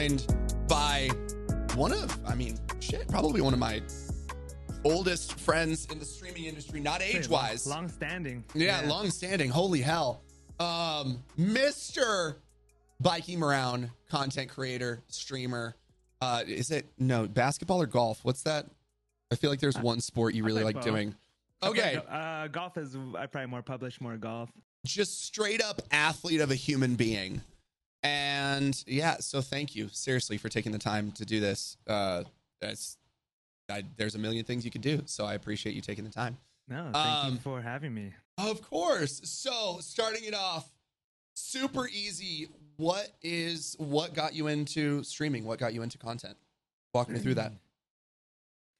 joined by one of, I mean, shit, probably one of my oldest friends in the streaming industry, not age wise. Long standing. Yeah, long standing. Holy hell. Um, Mr. BikeyMrown content creator, streamer. Uh, is it no basketball or golf? What's that? I feel like there's one sport you really like doing. Okay, Uh, golf is I probably more publish more golf. just straight up athlete of a human being. And yeah, so thank you seriously for taking the time to do this. Uh, that's I, there's a million things you could do, so I appreciate you taking the time. No, thank Um, you for having me. Of course. So starting it off, super easy. What is what got you into streaming? What got you into content? Walk me through that.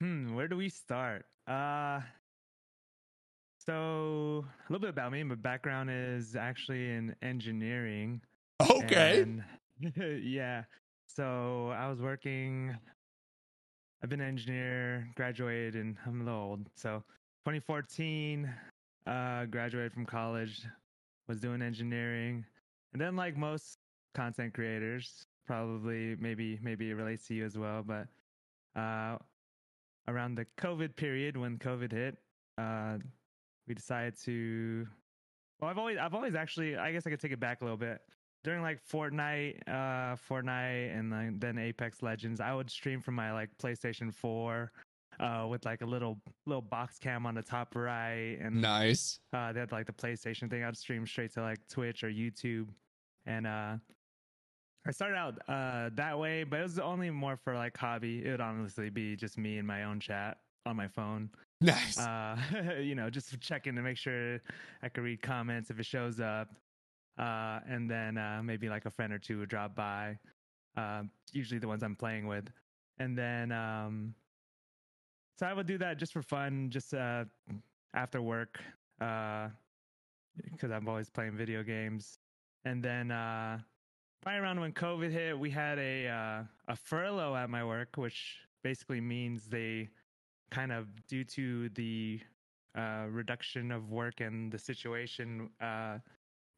Hmm, where do we start? Uh so a little bit about me. My background is actually in engineering. Okay. And yeah. So I was working. I've been an engineer, graduated, and I'm a little old. So 2014, uh, graduated from college, was doing engineering, and then like most content creators, probably maybe maybe it relates to you as well, but uh, around the COVID period when COVID hit, uh, we decided to. Well, I've always I've always actually I guess I could take it back a little bit during like Fortnite, uh, Fortnite, and then, then Apex Legends, I would stream from my like PlayStation Four, uh, with like a little little box cam on the top right, and Nice. uh, they had like the PlayStation thing. I'd stream straight to like Twitch or YouTube, and uh, I started out uh that way, but it was only more for like hobby. It would honestly be just me and my own chat on my phone Nice. uh, you know, just checking to make sure I could read comments if it shows up. Uh, and then uh, maybe like a friend or two would drop by, uh, usually the ones I'm playing with. And then, um, so I would do that just for fun, just uh, after work, because I'm always playing video games. And then, uh, right around when COVID hit, we had a uh, a furlough at my work, which basically means they kind of due to the uh, reduction of work and the situation, uh,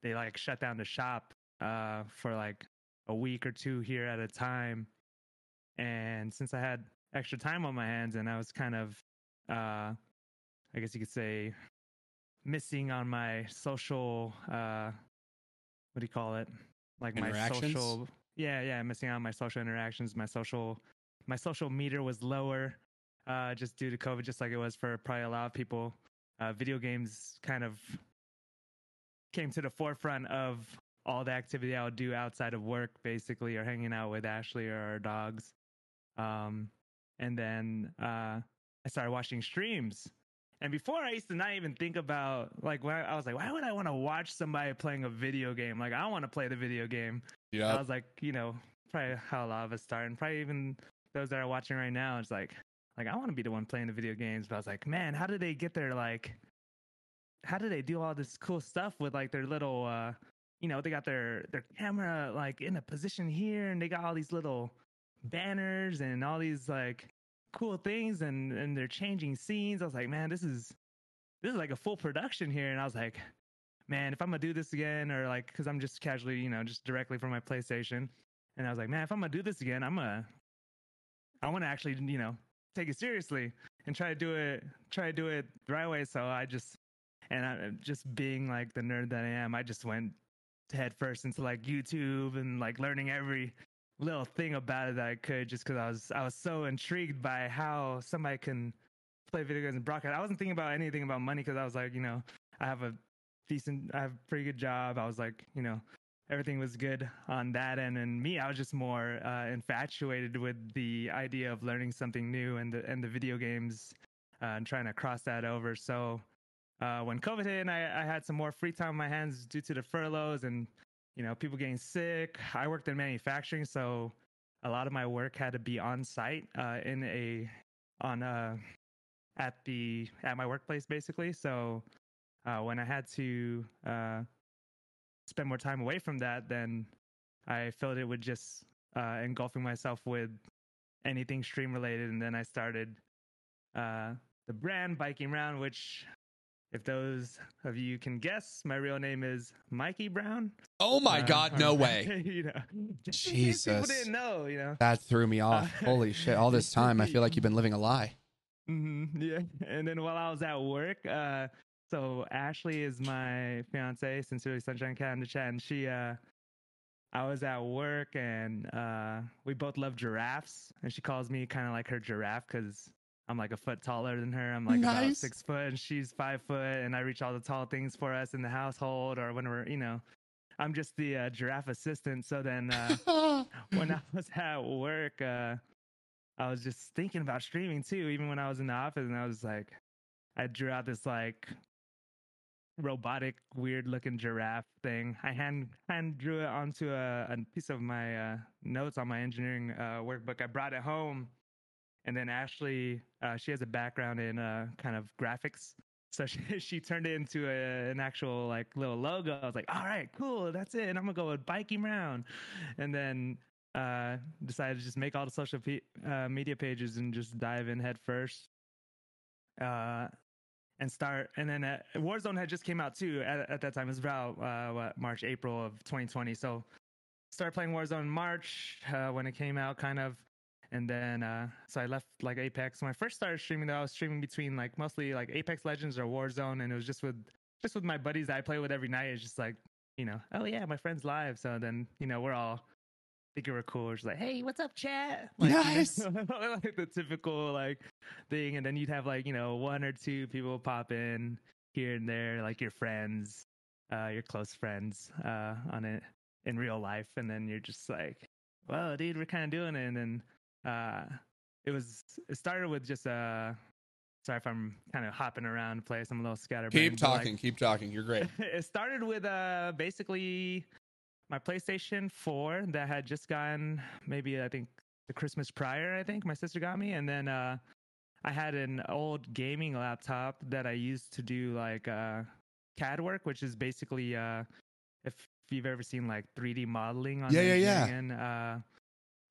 they like shut down the shop uh, for like a week or two here at a time. And since I had extra time on my hands and I was kind of, uh, I guess you could say, missing on my social, uh, what do you call it? Like my social, yeah, yeah, missing on my social interactions, my social, my social meter was lower uh, just due to COVID, just like it was for probably a lot of people. Uh, video games kind of came to the forefront of all the activity I would do outside of work, basically, or hanging out with Ashley or our dogs. Um, and then uh, I started watching streams. And before I used to not even think about like when I, I was like, why would I want to watch somebody playing a video game? Like I want to play the video game. Yeah. I was like, you know, probably how a lot of us start, and probably even those that are watching right now. It's like, like I want to be the one playing the video games, but I was like, man, how did they get their like? How do they do all this cool stuff with like their little, uh, you know, they got their their camera like in a position here, and they got all these little banners and all these like cool things, and and they're changing scenes. I was like, man, this is this is like a full production here, and I was like, man, if I'm gonna do this again, or like, because I'm just casually, you know, just directly from my PlayStation, and I was like, man, if I'm gonna do this again, I'm gonna, I want to actually, you know, take it seriously and try to do it, try to do it the right way. So I just, and I just being like the nerd that I am, I just went head first into like YouTube and like learning every little thing about it that I could, just because I was, I was so intrigued by how somebody can play video games and broadcast. I wasn't thinking about anything about money because I was like, you know, I have a decent, I have a pretty good job. I was like, you know, everything was good on that end. And me, I was just more uh, infatuated with the idea of learning something new and the and the video games uh, and trying to cross that over. So uh, when COVID hit, and I, I had some more free time on my hands due to the furloughs and you know people getting sick. I worked in manufacturing, so a lot of my work had to be on site uh, in a on uh at the at my workplace basically. So uh, when I had to uh, spend more time away from that, then I felt it would just uh, engulfing myself with anything stream related, and then I started the brand BikeyMrown, which if those of you can guess, my real name is Mikey Brown. Oh my Uh, God, no way. you know, case people Jesus. didn't know. You know. That threw me off. Uh, Holy shit. All this time, I feel like you've been living a lie. hmm yeah. And then while I was at work, uh, so Ashley is my fiance, Sincerely Sunshine Cat in the chat, and she, uh, I was at work and uh, we both love giraffes, and she calls me kind of like her giraffe because I'm like a foot taller than her. I'm like about six foot, and she's five foot, and I reach all the tall things for us in the household or when we're, you know, I'm just the uh, giraffe assistant. So then. Uh, when I was at work, uh, I was just thinking about streaming too. Even when I was in the office, and I was like, I drew out this like robotic, weird looking giraffe thing. I hand hand drew it onto a, a piece of my uh, notes on my engineering uh, workbook. I brought it home, and then Ashley, uh, she has a background in uh, kind of graphics. So she, she turned it into a, an actual like little logo. I was like, all right, cool, that's it. And I'm gonna go with BikeyMrown. And then uh, decided to just make all the social pe- uh, media pages and just dive in head first. Uh, and start, and then uh, Warzone had just came out too at, at that time. It was about uh, what, March, April of 2020. So started playing Warzone in March uh, when it came out, kind of. And then, uh, so I left like Apex. When I first started streaming, though, I was streaming between like mostly like Apex Legends or Warzone, and it was just with just with my buddies that I play with every night. It's just like, you know, oh yeah, my friend's live. So then, you know, we're all thinking we're cool. We're just like, hey, what's up, chat? Like, you know, Nice. like the typical like thing, and then you'd have like you know one or two people pop in here and there, like your friends, uh, your close friends, uh, on it in real life, and then you're just like, well, dude, we're kind of doing it, and then uh, it was it started with just uh. Sorry if I'm kind of hopping around the place. I'm a little scatterbrained. Keep but, like, talking. Keep talking. You're great. it started with uh basically my PlayStation 4 that had just gotten maybe I think the Christmas prior, I think my sister got me, and then uh I had an old gaming laptop that I used to do like uh CAD work, which is basically uh if you've ever seen like 3D modeling on Yeah, yeah, yeah. engineering uh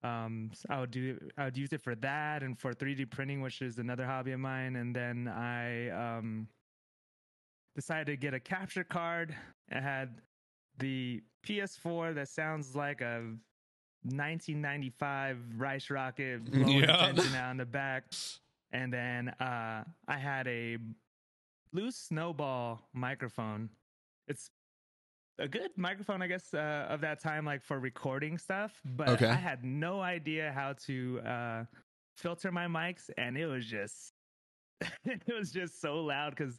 um so I would do I would use it for that and for 3D printing, which is another hobby of mine, and then I um decided to get a capture card. It had the PS4 that sounds like a 1995 Rice Rocket blowing Yeah. engine out in the back. And then uh, I had a Blue Snowball microphone. It's a good microphone, I guess, uh, of that time, like for recording stuff. But Okay. I had no idea how to uh, filter my mics, and it was just, it was just so loud because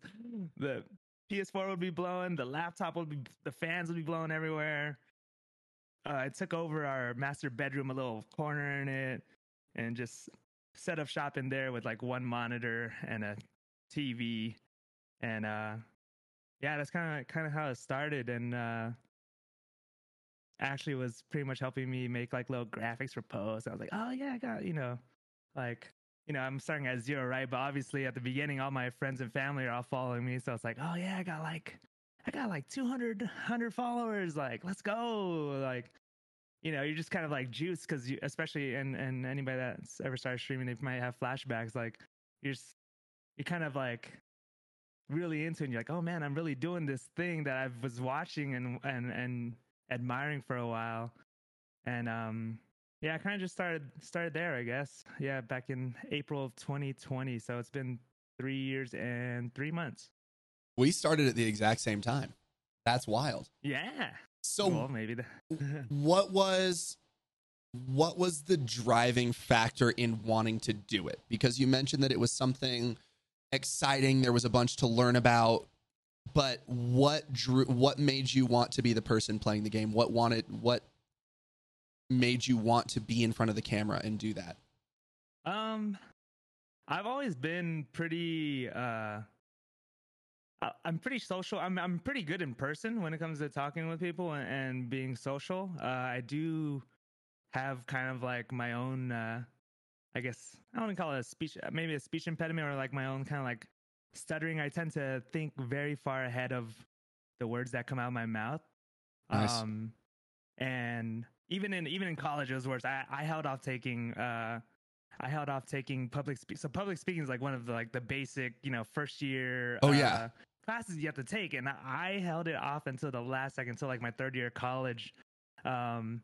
the PS4 would be blowing, the laptop would be, the fans would be blowing everywhere. Uh, I took over our master bedroom, a little corner in it, and just set up shop in there with like one monitor and a TV, and uh, yeah, that's kind of kind of how it started. And uh, Ashley was pretty much helping me make like little graphics for posts. I was like, oh yeah, I got you know, like you know, I'm starting at zero, right? But obviously at the beginning, all my friends and family are all following me, so it's like, oh yeah, I got like I got like 200, 100 followers. Like, let's go. Like, you know, you're just kind of like juice because you, especially, and, and anybody that's ever started streaming, they might have flashbacks. Like, you're you're kind of like really into. And you're like, oh man, I'm really doing this thing that I was watching and, and, and admiring for a while. And, um, yeah, I kind of just started, started there, I guess. Yeah. Back in April of 2020. So it's been three years and three months. We started at the exact same time. That's wild. Yeah. So well, maybe the, what was what was the driving factor in wanting to do it? Because you mentioned that it was something exciting, there was a bunch to learn about, but what drew what made you want to be the person playing the game? What wanted what made you want to be in front of the camera and do that? Um, I've always been pretty. Uh, I'm pretty social. I'm I'm pretty good in person when it comes to talking with people and, and being social. Uh, I do have kind of like my own. Uh, I guess I to call it a speech, maybe a speech impediment or like my own kind of like stuttering. I tend to think very far ahead of the words that come out of my mouth. Nice. Um, and even in even in college, it was worse. I, I held off taking uh, I held off taking public speak. So public speaking is like one of the like the basic, you know, first year. Oh, uh, yeah. classes you have to take, and I held it off until the last second, until like my third year of college. Um,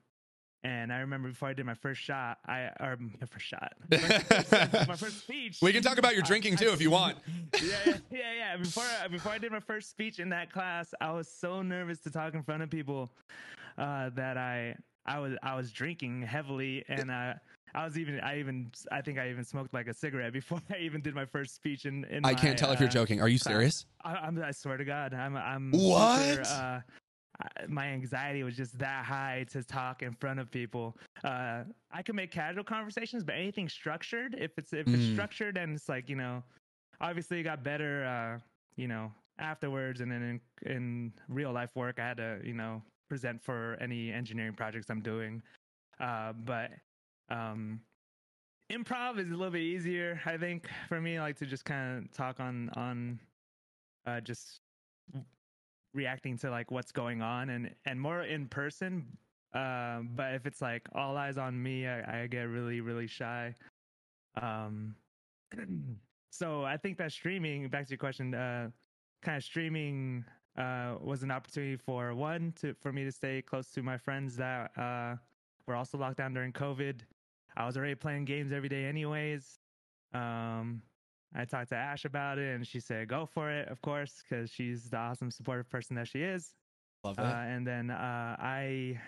and I remember before I did my first shot, I or my first shot, my first, my first speech. We can talk about your I- drinking I- too if you want. yeah, yeah, yeah, yeah. Before before I did my first speech in that class, I was so nervous to talk in front of people uh, that I I was I was drinking heavily, and uh, I was even I even I think I even smoked like a cigarette before I even did my first speech. In, in I my, can't tell if you're uh, joking. Are you serious? I, I'm, I swear to God, I'm I'm What? super, uh, I- my anxiety was just that high to talk in front of people. Uh, I can make casual conversations, but anything structured, if it's if it's Mm. structured and it's like you know, obviously it got better, uh, you know, afterwards, and then in in real life work, I had to you know present for any engineering projects I'm doing. Uh, but um, improv is a little bit easier, I think, for me. Like to just kind of talk on on uh, just reacting to like what's going on and and more in person. Um, but if it's like all eyes on me, I, I get really really shy. Um, so I think that streaming, back to your question, uh, kind of streaming uh, was an opportunity for one to for me to stay close to my friends that uh, were also locked down during COVID. I was already playing games every day, anyways. Um, I talked to Ash about it, and she said, "Go for it, of course, because she's the awesome, supportive person that she is." Love Uh, and then uh, I,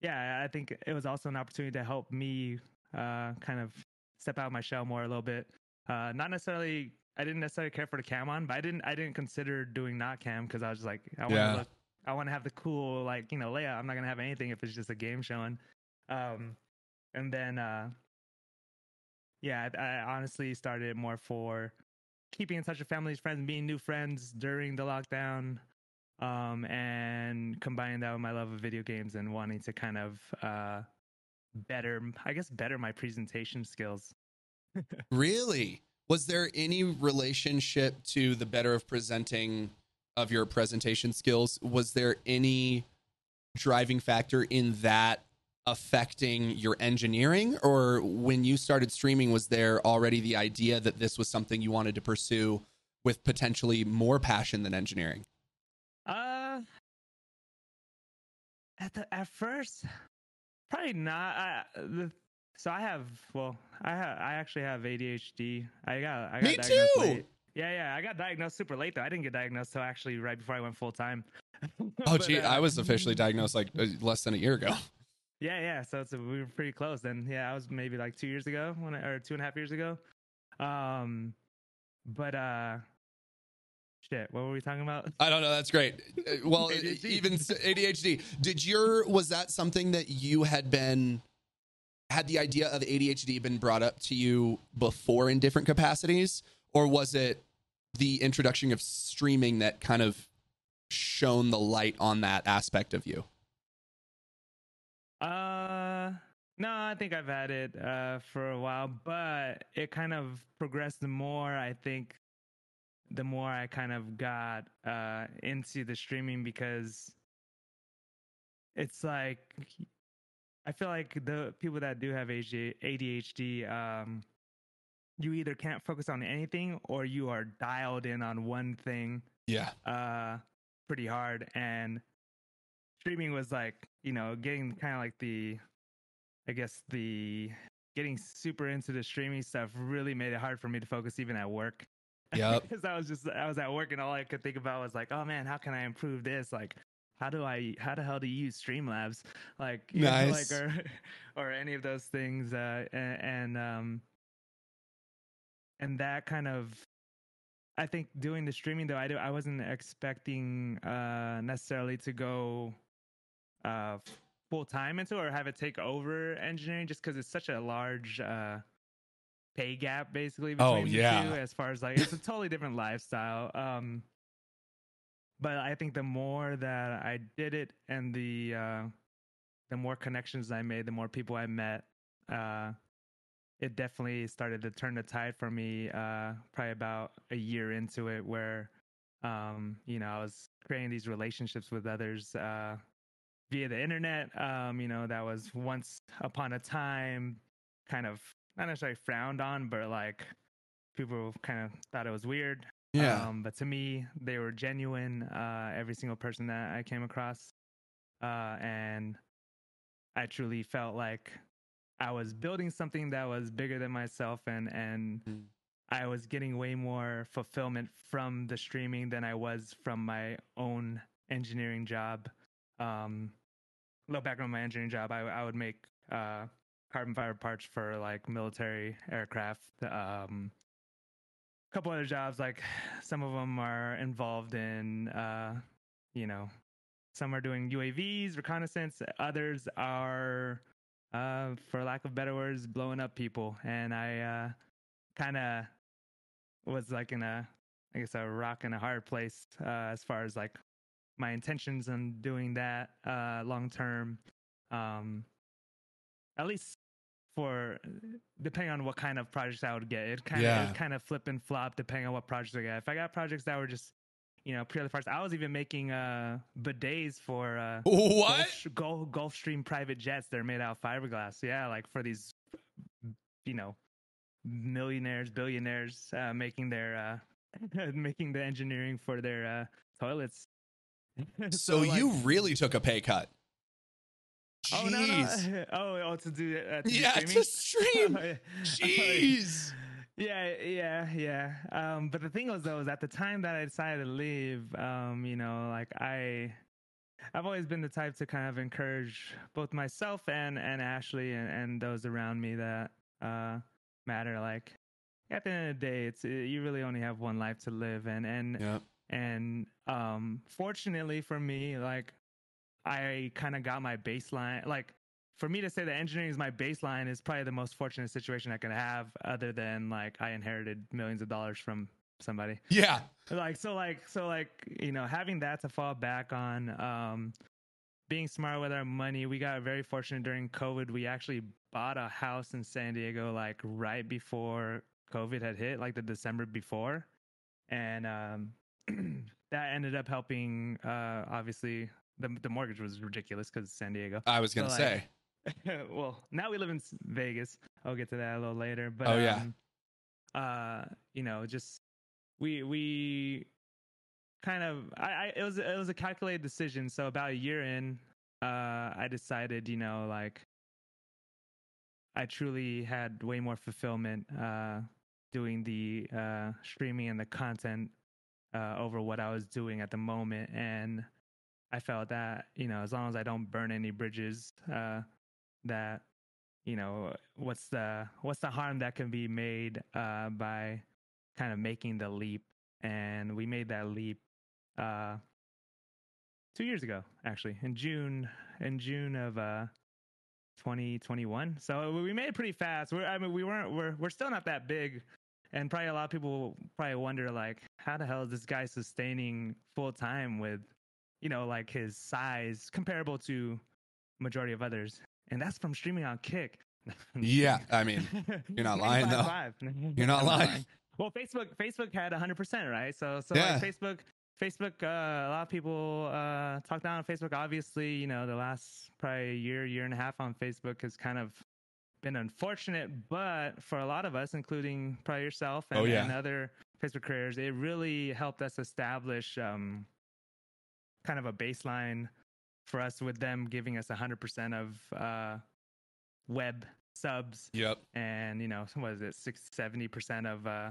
yeah, I think it was also an opportunity to help me uh, kind of step out of my shell more a little bit. Uh, not necessarily, I didn't necessarily care for the cam on, but I didn't, I didn't consider doing not cam because I was just like, I want to Yeah. look, I want to have the cool like you know layout. I'm not gonna have anything if it's just a game showing. Um, and then uh, yeah, I, honestly started more for keeping in touch with families, friends, meeting new friends during the lockdown um, and combining that with my love of video games and wanting to kind of uh, better, I guess, better my presentation skills. Really? Was there any relationship to the better of presenting of your presentation skills? Was there any driving factor in that affecting your engineering? Or when you started streaming, was there already the idea that this was something you wanted to pursue with potentially more passion than engineering? Uh, at the at first, probably not. I, the, so I have well, I have I actually have ADHD. I got I got Me diagnosed too! late. Yeah, yeah, I got diagnosed super late though. I didn't get diagnosed till actually right before I went full time. Oh, But, gee, uh, I was officially diagnosed like uh, less than a year ago. Yeah, yeah. So it's we were pretty close. Then yeah, I was maybe like two years ago when I, or two and a half years ago. Um, but uh, shit, what were we talking about? I don't know. That's great. Well, ADHD. even ADHD. Did your was that something that you had been had the idea of ADHD been brought up to you before in different capacities, or was it the introduction of streaming that kind of shone the light on that aspect of you? Uh, no, I think I've had it uh for a while, but it kind of progressed the more. I think the more I kind of got uh into the streaming because it's like I feel like the people that do have ADHD, ADHD um you either can't focus on anything or you are dialed in on one thing Yeah. uh pretty hard and streaming was like you know getting kind of like the i guess the getting super into the streaming stuff really made it hard for me to focus even at work. Yeah because i was just i was at work and all i could think about was like oh man how can i improve this? Like how do i how the hell do you use streamlabs? Like you know, Nice. like or or any of those things uh and, and um and that kind of I think doing the streaming though, I do, I wasn't expecting uh, necessarily to go uh, full time into or have it take over engineering, just because it's such a large uh, pay gap basically Oh, yeah. the two. As far as like, it's a totally different lifestyle. Um, but I think the more that I did it, and the uh, the more connections I made, the more people I met. Uh, it definitely started to turn the tide for me uh probably about a year into it where um you know i was creating these relationships with others uh via the internet um you know that was once upon a time kind of not necessarily frowned on but like people kind of thought it was weird Yeah. Um, but to me, they were genuine. Uh, every single person that I came across, uh, and I truly felt like I was building something that was bigger than myself, and and Mm. I was getting way more fulfillment from the streaming than I was from my own engineering job. Um, little background on my engineering job, I, I would make uh, carbon fiber parts for like military aircraft. Um, a couple other jobs, like some of them are involved in, uh, you know, some are doing UAVs, reconnaissance. Others are, uh, for lack of better words, blowing up people. And I uh, kind of was like in a, I guess, a rock and a hard place uh, as far as like my intentions on doing that uh, long term. Um, at least for depending on what kind of projects I would get, it kind of Yeah. it kind of flip and flop depending on what projects I get. If I got projects that were just you know purely parts, I was even making uh, bidets for uh, What? Gulf, Gulf, Gulfstream private jets. They're made out of fiberglass. Yeah, like for these, you know, millionaires, billionaires uh, making their uh, making the engineering for their uh, toilets. So, like- you really took a pay cut. Oh no, no. Jeez. Oh, oh, to do uh, to do Yeah, streaming? to stream. Oh. Jeez. Yeah, yeah, yeah. Um, but the thing was though, is at the time that I decided to leave, um, you know, like I, I've always been the type to kind of encourage both myself and and Ashley and, and those around me that uh matter. Like at the end of the day, it's uh, you really only have one life to live, and and Yep. And um fortunately for me like i kind of got my baseline like for me to say that engineering is my baseline is probably the most fortunate situation i could have other than like i inherited millions of dollars from somebody. Yeah. like so like so like you know having that to fall back on um being smart with our money we got very fortunate during covid. We actually bought a house in san diego like right before covid had hit like the december before. And um that ended up helping uh obviously the the mortgage was ridiculous because san diego I was gonna So, say. like, well, now we live in Vegas. I'll get to that a little later. But Oh, yeah. um, uh, you know, just we we kind of I, I it was it was a calculated decision. So about a year in, uh, I decided, you know, like I truly had way more fulfillment uh doing the uh streaming and the content uh over what I was doing at the moment. And I felt that, you know, as long as I don't burn any bridges, uh that you know what's the what's the harm that can be made uh by kind of making the leap? And we made that leap uh two years ago actually in june in june of uh 2021 so we made it pretty fast. We're i mean we weren't we're, we're still not that big and probably a lot of people probably wonder like how the hell is this guy sustaining full time with you know like his size comparable to majority of others and that's from streaming on kick Yeah. I mean, You're not lying, though. 25. You're not I'm lying. Well, Facebook Facebook had 100%, right? So so Yeah. like Facebook Facebook uh, a lot of people uh, talk down on Facebook. Obviously, you know, the last probably year, year and a half on Facebook has kind of been unfortunate, but for a lot of us, including probably yourself and, Oh, yeah. and other Facebook creators, it really helped us establish um, kind of a baseline for us with them giving us 100% of uh, web subs Yep. and you know what is it 6 70% of uh,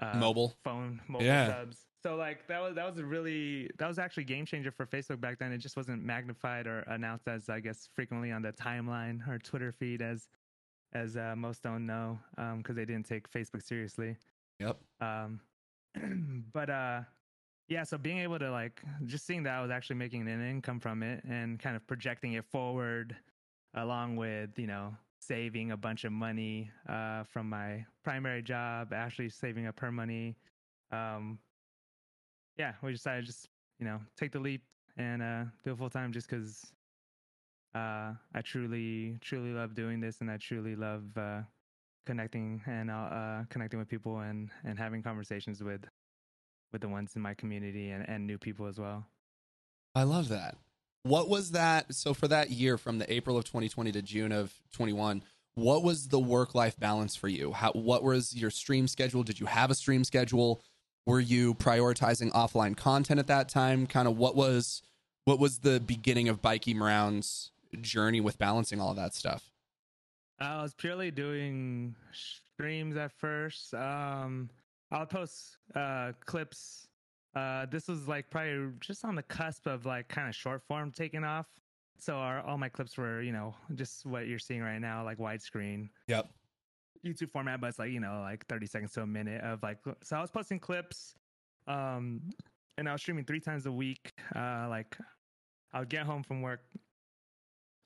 uh Mobile. phone mobile Yeah. subs so like that was that was a really that was actually game changer for facebook back then it just wasn't magnified or announced as i guess frequently on the timeline or twitter feed as as uh, most don't know because they didn't take facebook seriously Yep. um but uh yeah so being able to like just seeing that i was actually making an income from it and kind of projecting it forward along with you know saving a bunch of money uh from my primary job actually saving up her money um yeah we decided to just you know take the leap and uh do it full time just because uh i truly truly love doing this and i truly love uh connecting and uh, uh connecting with people and and having conversations with with the ones in my community and and new people as well I love that. What was that? So for that year, from the April of 2020 to June of 21, what was the work life balance for you? How? What was your stream schedule? Did you have a stream schedule? Were you prioritizing offline content at that time? Kind of what was what was the beginning of BikeyMrown's journey with balancing all of that stuff? I was purely doing streams at first. Um, I'll post uh, clips. Uh, this was like probably just on the cusp of like kind of short form taking off. So our, all my clips were, you know, just what you're seeing right now, like widescreen. Yep. YouTube format, but it's like, you know, like 30 seconds to a minute of like, so I was posting clips, um, and I was streaming three times a week. Uh, like I'll get home from work,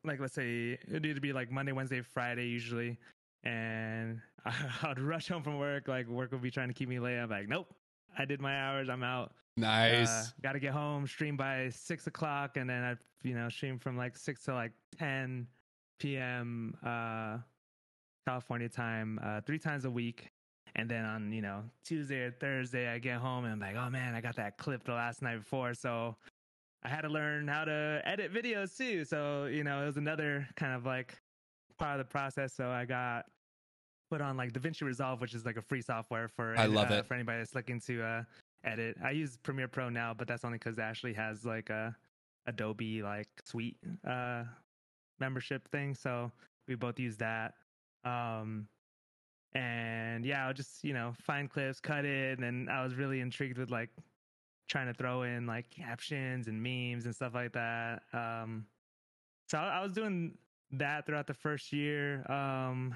like let's say it'd be like Monday, Wednesday, Friday usually, and I'd rush home from work. Like work would be trying to keep me late. I'm like, nope, I did my hours. I'm out. Nice. Uh, Got to get home, stream by six o'clock, and then I, you know, stream from like six to like ten p.m. Uh, California time, uh, three times a week. And then on, you know, Tuesday or Thursday, I get home and I'm like, oh man, I got that clip the last night before. So I had to learn how to edit videos too. So, you know, it was another kind of like part of the process. So I got put on like DaVinci Resolve, which is like a free software for I love uh, it. for anybody that's looking to uh, edit. I use Premiere Pro now, but that's only because Ashley has like a Adobe like suite uh, membership thing. So we both use that. Um, and yeah, I'll just you know find clips, cut it, and I was really intrigued with like trying to throw in like captions and memes and stuff like that. Um, so I, I was doing that throughout the first year, um,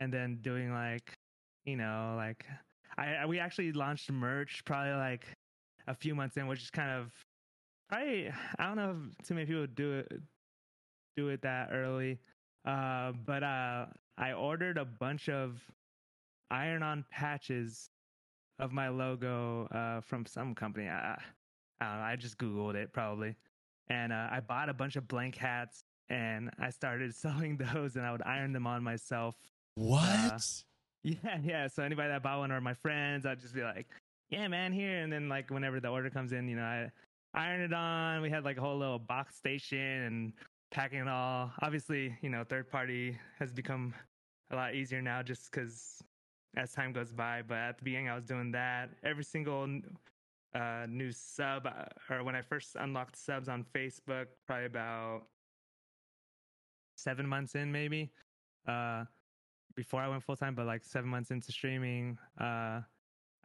and then doing like you know like I, I we actually launched merch probably like a few months in, which is kind of probably I don't know if too many people do it do it that early. Uh, but uh, I ordered a bunch of iron-on patches of my logo uh, from some company. I, I don't know. I just googled it probably, and uh, I bought a bunch of blank hats and I started selling those, and I would iron them on myself. What? Yeah, yeah. So anybody that bought one or my friends, I'd just be like, "Yeah, man, here." And then like whenever the order comes in, you know, I iron it on. We had like a whole little box station and packing it all. Obviously, you know, third party has become a lot easier now just because as time goes by. But at the beginning, I was doing that every single uh, new sub, uh, or when I first unlocked subs on Facebook, probably about seven months in, maybe. Uh, before I went full time, but like seven months into streaming, uh,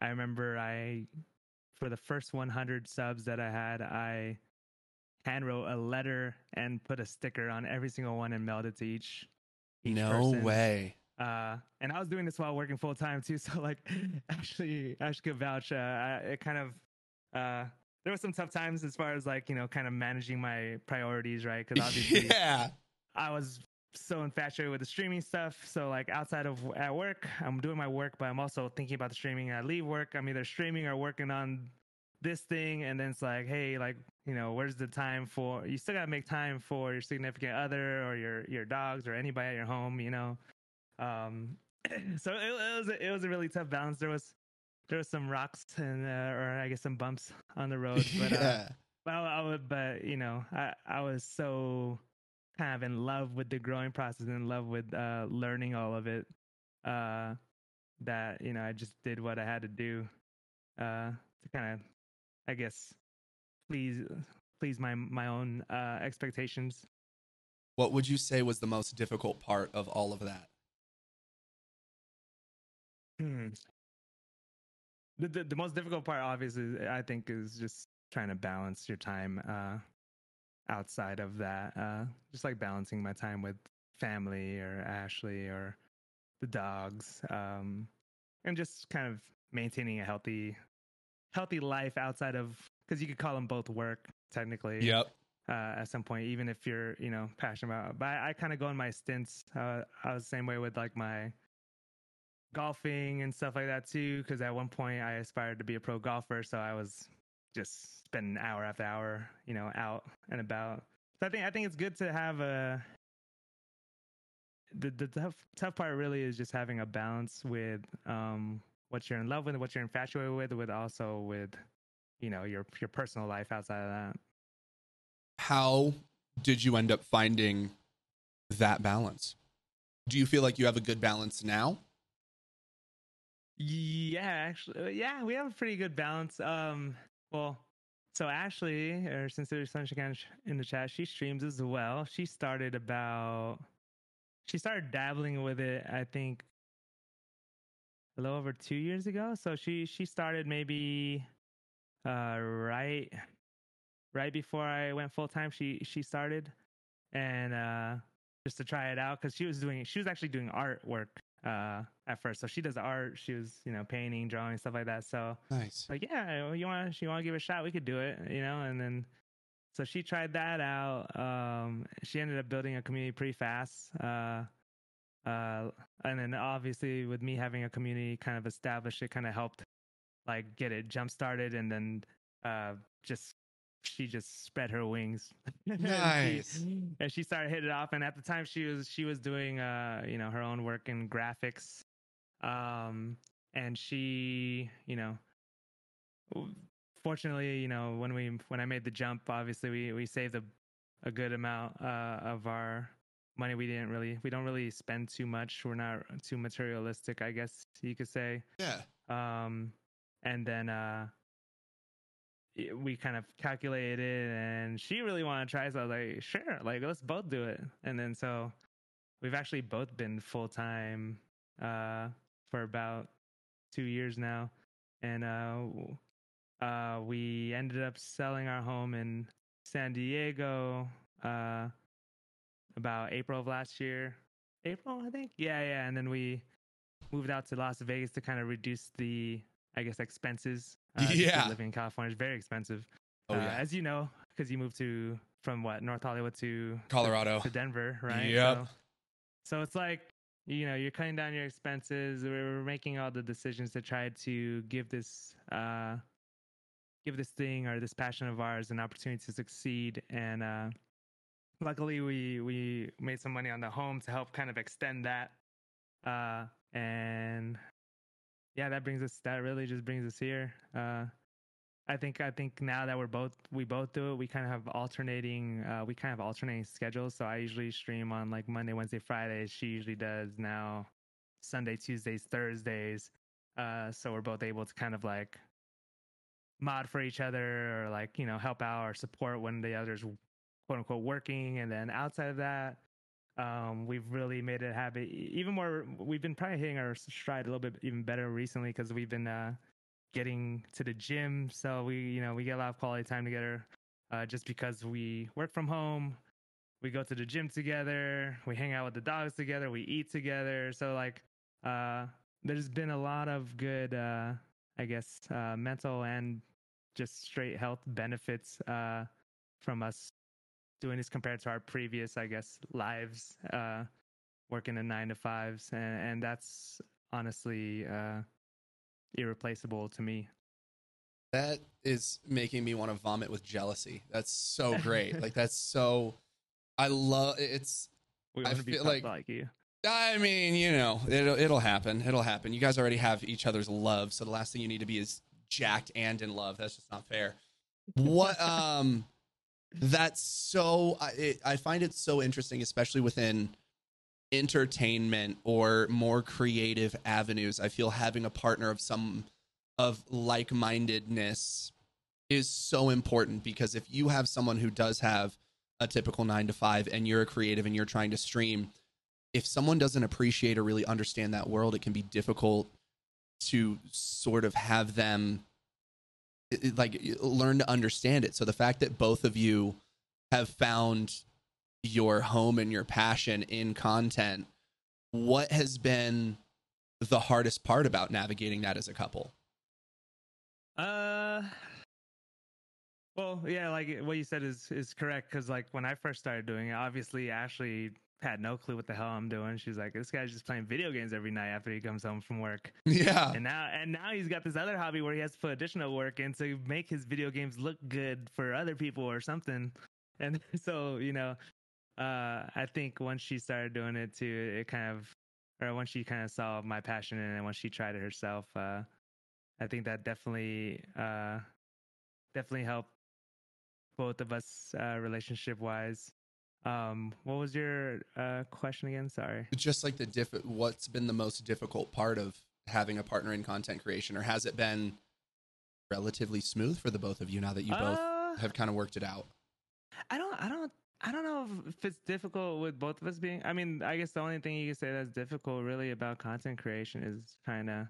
I remember I, for the first 100 subs that I had, I hand wrote a letter and put a sticker on every single one and mailed it to each. each no person. way. Uh, and I was doing this while working full time too. So like, actually, actually could vouch. Uh, I, it kind of, uh, there were some tough times as far as like you know, kind of managing my priorities, right? Because obviously, yeah. I was so infatuated with the streaming stuff. So like outside of at work, I'm doing my work, but I'm also thinking about the streaming. I leave work, I'm either streaming or working on this thing, and then it's like, hey, like you know, where's the time for? You still gotta make time for your significant other or your your dogs or anybody at your home, you know. Um, so it, it was a, it was a really tough balance. There was there was some rocks and uh, or I guess some bumps on the road, but uh, yeah. but I, I would, but you know, I I was so kind of in love with the growing process, and in love with uh, learning all of it. Uh, that you know, I just did what I had to do uh, to kind of, I guess, please please my my own uh, expectations. What would you say was the most difficult part of all of that? Hmm. The, the the most difficult part, obviously, I think, is just trying to balance your time uh, outside of that. Uh, just like balancing my time with family or Ashley or the dogs, um, and just kind of maintaining a healthy, healthy life outside of because you could call them both work technically. Yep. Uh, at some point, even if you're you know passionate about, it. but I, I kind of go in my stints. Uh, I was the same way with like my golfing and stuff like that too. Because at one point I aspired to be a pro golfer, so I was just spending hour after hour, you know, out and about. So I think I think it's good to have a. The the tough tough part really is just having a balance with um what you're in love with, what you're infatuated with, with also with, you know, your your personal life outside of that. How did you end up finding that balance? Do you feel like you have a good balance now? Yeah, actually, yeah, we have a pretty good balance. Um, well, so Ashley, or since there's Sunshine in the chat, she streams as well. She started about, she started dabbling with it. I think a little over two years ago. So she she started maybe uh right right before I went full time. She she started and uh just to try it out because she was doing she was actually doing artwork uh at first. So she does art. She was you know painting, drawing, stuff like that. So Nice. like yeah you want you want to give it a shot we could do it you know and then so she tried that out um she ended up building a community pretty fast uh uh and then obviously with me having a community kind of established it kind of helped like get it jump started and then uh just she just spread her wings. And she- Nice. and she started hitting it off. And at the time she was she was doing uh you know her own work in graphics. Um and she you know fortunately you know when we when i made the jump obviously we we saved a, a good amount uh of our money. We didn't really we don't really spend too much. We're not too materialistic i guess you could say. Yeah. um and then uh we kind of calculated and she really wanted to try so i was like sure like let's both do it. And then so we've actually both been full-time uh for about two years now. And uh uh we ended up selling our home in san diego uh about april of last year. April i think? Yeah yeah. And then we moved out to las vegas to kind of reduce the i guess expenses uh, Yeah. living in california is very expensive Oh uh, yeah. as you know because you moved to from what north hollywood to Colorado. to Denver, right? Yep. So, so it's like you know you're cutting down your expenses. We're we're making all the decisions to try to give this uh, give this thing or this passion of ours an opportunity to succeed. And uh, luckily, we we made some money on the home to help kind of extend that. Uh, and yeah, that brings us. That really just brings us here. Uh, I think I think now that we're both we both do it, we kind of have alternating uh, we kind of alternating schedules. So I usually stream on like Monday, Wednesday, Fridays. She usually does now Sunday, Tuesdays, Thursdays. Uh, so we're both able to kind of like mod for each other or like you know help out or support when the other's quote unquote working. And then outside of that, um, we've really made it a habit. Even more, we've been probably hitting our stride a little bit even better recently because we've been uh, getting to the gym. So we, you know, we get a lot of quality time together. Uh, just because we work from home, we go to the gym together, we hang out with the dogs together, we eat together. So like, uh, there's been a lot of good, uh, I guess, uh, mental and just straight health benefits uh, from us doing this compared to our previous, I guess, lives, uh, working in nine to fives, and, and that's honestly uh, irreplaceable to me. That is making me want to vomit with jealousy. That's so great. like that's so. I love it's. We I want to be like- like you. I mean, you know, it'll it'll happen. It'll happen. You guys already have each other's love, so the last thing you need to be is jacked and in love. That's just not fair. What um, that's so. I it, I find it so interesting, especially within entertainment or more creative avenues. I feel having a partner of some of like mindedness is so important because if you have someone who does have a typical nine to five and you're a creative and you're trying to stream if someone doesn't appreciate or really understand that world, it can be difficult to sort of have them like learn to understand it. So the fact that both of you have found your home and your passion in content, what has been the hardest part about navigating that as a couple? Uh, well, yeah, like what you said is is correct because like when I first started doing it, obviously Ashley had no clue what the hell I'm doing. She's like, this guy's just playing video games every night after he comes home from work. Yeah. and now and now he's got this other hobby where he has to put additional work in to make his video games look good for other people or something and so you know uh i think once she started doing it too it kind of or once she kind of saw my passion in it and once she tried it herself uh i think that definitely uh definitely helped both of us uh relationship wise um what was your uh question again sorry just like the diff what's been the most difficult part of having a partner in content creation, or has it been relatively smooth for the both of you now that you both Uh, have kind of worked it out? I don't, I don't, I don't know if it's difficult with both of us being. I mean, I guess the only thing you can say that's difficult really about content creation is trying to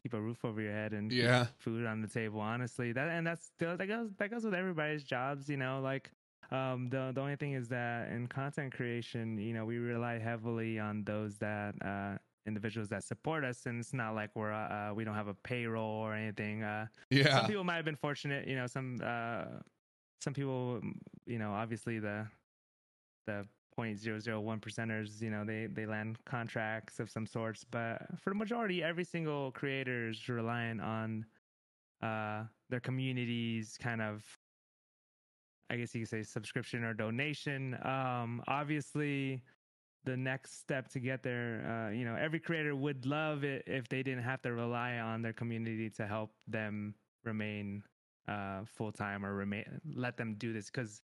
keep a roof over your head and Yeah. food on the table. Honestly, that and that's that goes that goes with everybody's jobs. You know, like um, the the only thing is that in content creation, you know, we rely heavily on those that uh, individuals that support us, and it's not like we're uh, we don't have a payroll or anything. Uh, Yeah. some people might have been fortunate you know some uh some people you know obviously the the 0.001 percenters you know they they land contracts of some sorts but for the majority every single creator is relying on uh their communities kind of i guess you could say subscription or donation. Um obviously the next step to get there uh, you know every creator would love it if they didn't have to rely on their community to help them remain uh, full time or remain let them do this. Because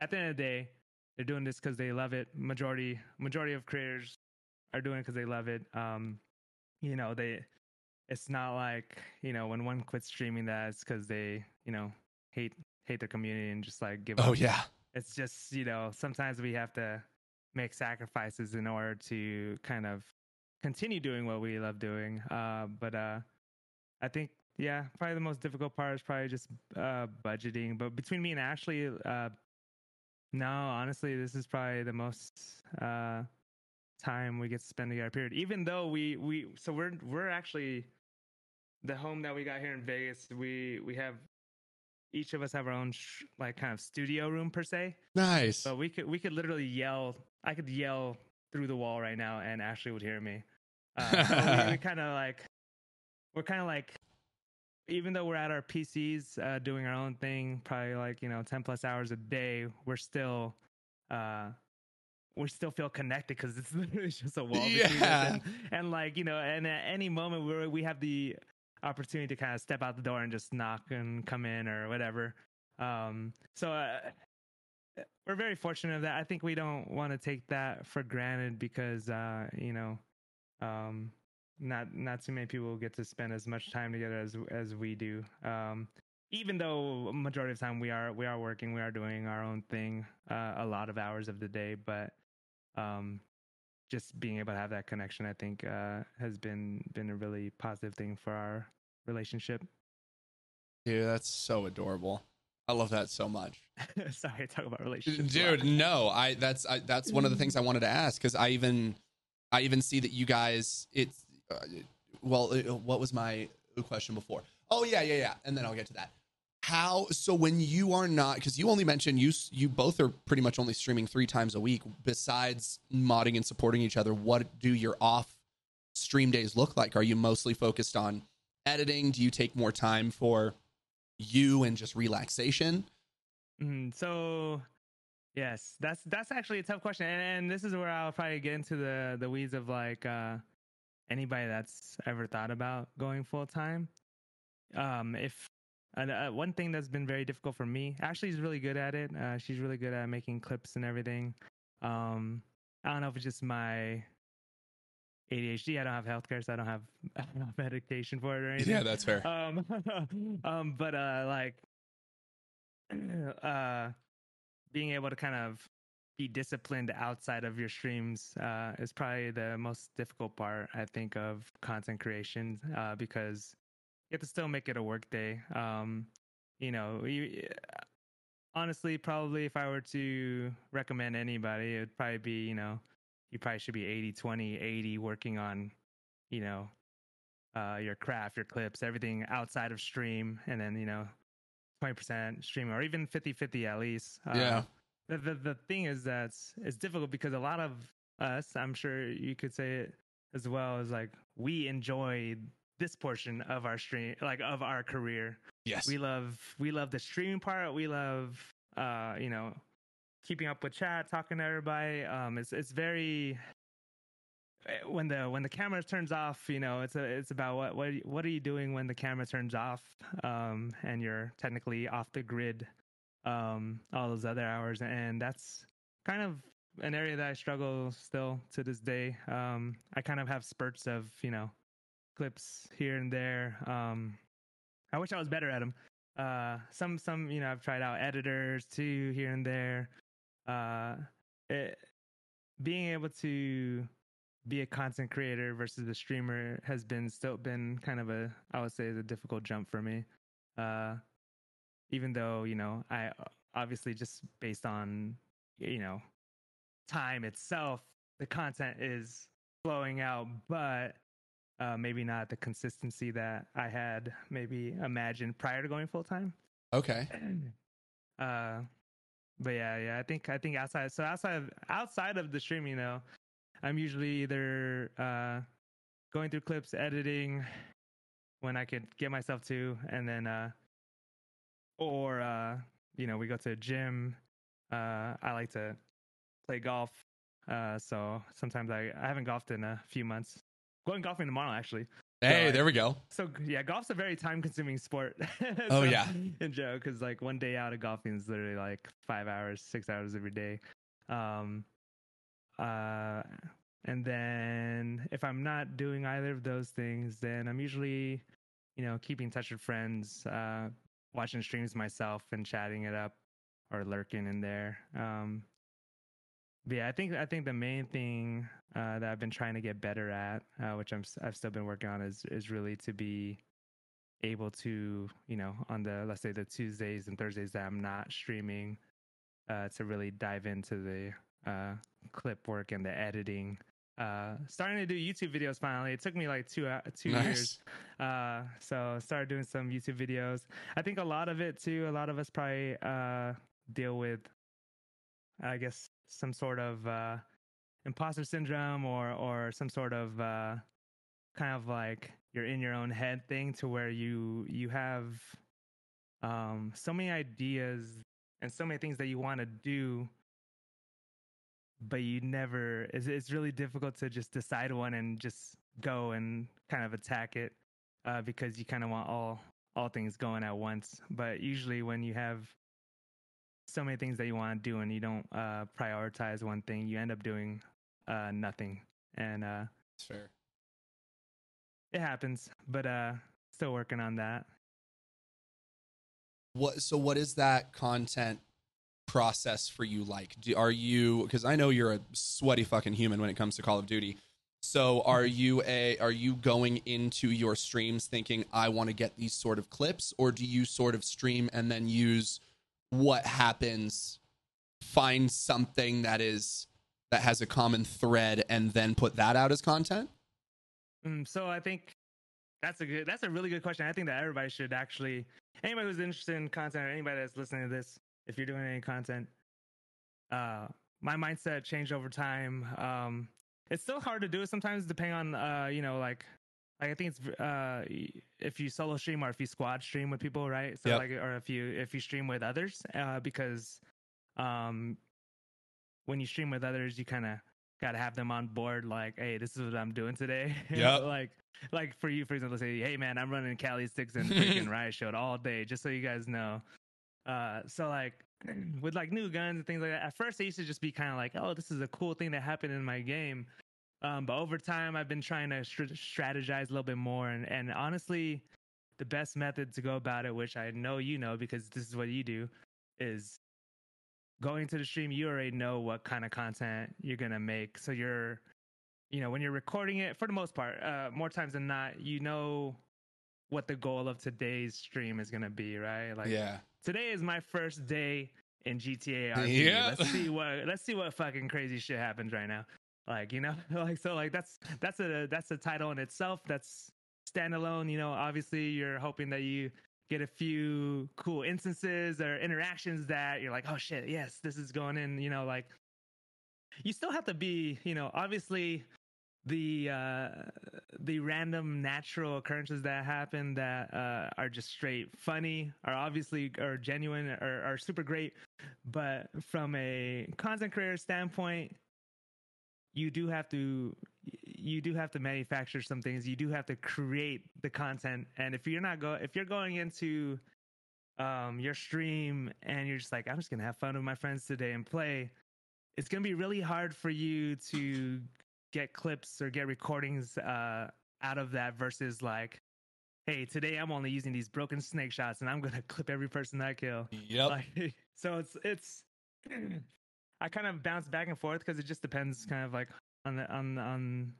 at the end of the day they're doing this because they love it. Majority majority of creators are doing it because they love it. Um you know they it's not like you know when one quits streaming that it's because they you know hate hate their community and just like give Oh up yeah. it's just you know sometimes we have to make sacrifices in order to kind of continue doing what we love doing uh but uh i think yeah probably the most difficult part is probably just uh budgeting but between me and ashley uh no honestly this is probably the most uh time we get to spend together period even though we we so we're we're actually the home that we got here in vegas we we have each of us have our own sh- like kind of studio room per se Nice. so we could we could literally yell. I could yell through the wall right now, and Ashley would hear me. Uh, we, we kind of like we're kind of like even though we're at our PCs uh, doing our own thing, probably like you know ten plus hours a day, we're still uh, we still feel connected because it's literally just a wall between us. Yeah. And, and like you know, and at any moment we we have the opportunity to kind of step out the door and just knock and come in or whatever. Um, so uh, we're very fortunate of that. I think we don't want to take that for granted because uh, you know, um, not not too many people get to spend as much time together as as we do. Um, even though majority of the time we are we are working, we are doing our own thing uh, a lot of hours of the day, but um, just being able to have that connection, I think, uh, has been been a really positive thing for our relationship. Dude, that's so adorable. I love that so much. Sorry, I talk about relationships. Dude, no, I that's I, that's one of the things I wanted to ask because I even I even see that you guys it's uh, well uh, what was my question before? Oh yeah, yeah, yeah, and then I'll get to that. How so when you are not because you only mentioned you you both are pretty much only streaming three times a week. Besides modding and supporting each other, what do your off stream days look like? Are you mostly focused on editing? Do you take more time for you and just relaxation? Mhm. So, yes, that's that's actually a tough question, and, and this is where I'll probably get into the the weeds of like uh, anybody that's ever thought about going full time. Um, if and, uh, one thing that's been very difficult for me, Ashley's really good at it. Uh, she's really good at making clips and everything. Um, I don't know if it's just my ADHD. I don't have healthcare, so I don't have, I don't have medication for it or anything Yeah, that's fair. um um but uh like uh being able to kind of be disciplined outside of your streams uh is probably the most difficult part i think of content creation uh because you have to still make it a work day um you know you honestly probably if i were to recommend anybody it would probably be you know you probably should be 80 20 80 working on you know uh, your craft, your clips, everything outside of stream, and then you know, twenty percent stream or even 50-50 at least. Uh, Yeah. The, the the thing is that it's, it's difficult because a lot of us, I'm sure you could say it as well, is like we enjoy this portion of our stream, like of our career. Yes. We love we love the streaming part. We love uh, you know, keeping up with chat, talking to everybody. Um, it's it's very eh, when the when the camera turns off, you know, it's a it's about what what what are you doing when the camera turns off, um, and you're technically off the grid, um, all those other hours, and that's kind of an area that I struggle still to this day. Um, I kind of have spurts of you know clips here and there. Um, I wish I was better at them. Uh, some some you know I've tried out editors too here and there. Uh, it, being able to be a content creator versus a streamer has been still been kind of a I would say a difficult jump for me. Uh, even though you know I obviously just based on you know time itself, the content is flowing out, but uh, maybe not the consistency that I had maybe imagined prior to going full time. Okay. Uh, but yeah, yeah, I think I think outside so outside of outside of the streaming though, I'm usually either uh, going through clips, editing when I could get myself to, and then uh, or uh, you know we go to a gym. Uh, I like to play golf, uh, so sometimes I I haven't golfed in a few months. Going golfing tomorrow actually. Hey, So, there we go. So yeah, golf's a very time-consuming sport. Oh, yeah. in Joe, because like one day out of golfing is literally like five hours, six hours every day. Um, uh, and then if I'm not doing either of those things, then I'm usually, you know, keeping in touch with friends, uh, watching streams myself and chatting it up or lurking in there. Um, but yeah, I think I think the main thing uh, that I've been trying to get better at, uh, which I'm I've still been working on, is is really to be able to you know on the let's say the Tuesdays and Thursdays that I'm not streaming, uh, to really dive into the uh, clip work and the editing. Uh, starting to do YouTube videos finally. It took me like two uh, two years uh, so started doing some YouTube videos. I think a lot of it too. A lot of us probably uh, deal with, I guess, some sort of uh, imposter syndrome or or some sort of uh, kind of like you're in your own head thing to where you you have um, so many ideas and so many things that you want to do but you never it's, it's really difficult to just decide one and just go and kind of attack it uh, because you kind of want all all things going at once. But usually, when you have so many things that you want to do and you don't uh, prioritize one thing, you end up doing uh, nothing, and uh, That's fair. it happens. But uh, still working on that. What so what is that content process for you like? Do, are you because I know you're a sweaty fucking human when it comes to Call of Duty. So are you a are you going into your streams thinking I want to get these sort of clips or do you sort of stream and then use what happens find something that is that has a common thread and then put that out as content? Mm, so I think that's a good that's a really good question. I think that everybody should actually anybody who's interested in content or anybody that's listening to this, if you're doing any content, uh my mindset changed over time. Um it's still hard to do it sometimes depending on uh, you know, like like I think it's uh if you solo stream or if you squad stream with people, right? So Yep. like or if you if you stream with others, uh because um when you stream with others you kinda gotta have them on board like, hey, this is what I'm doing today. Yep. like like for you, for example, say, hey man, I'm running Kali Sticks and freaking Riot Shield all day, just so you guys know. Uh, so like with like new guns and things like that. At first, I used to just be kind of like, oh, this is a cool thing that happened in my game. Um, but over time, I've been trying to str- strategize a little bit more, and and honestly, the best method to go about it, which I know you know because this is what you do, is going to the stream. You already know what kind of content you're gonna make, so you're you know when you're recording it for the most part uh more times than not you know what the goal of today's stream is going to be right like yeah. today is my first day in GTA RP. Yeah. Let's see what let's see what fucking crazy shit happens right now. Like, you know, like so like that's that's a that's a title in itself. That's standalone, you know, obviously you're hoping that you get a few cool instances or interactions that you're like, "Oh shit, yes, this is going in," you know, like you still have to be, you know, obviously the uh the random natural occurrences that happen that uh are just straight funny are obviously are genuine or are super great. But from a content creator standpoint you do have to you do have to manufacture some things you do have to create the content and if you're not go if you're going into um your stream and you're just like i'm just gonna have fun with my friends today and play it's gonna be really hard for you to get clips or get recordings uh out of that versus like, hey, today I'm only using these broken snake shots and I'm gonna clip every person I kill. Yep. Like, so it's it's. I kind of bounce back and forth because it just depends, kind of like on the on on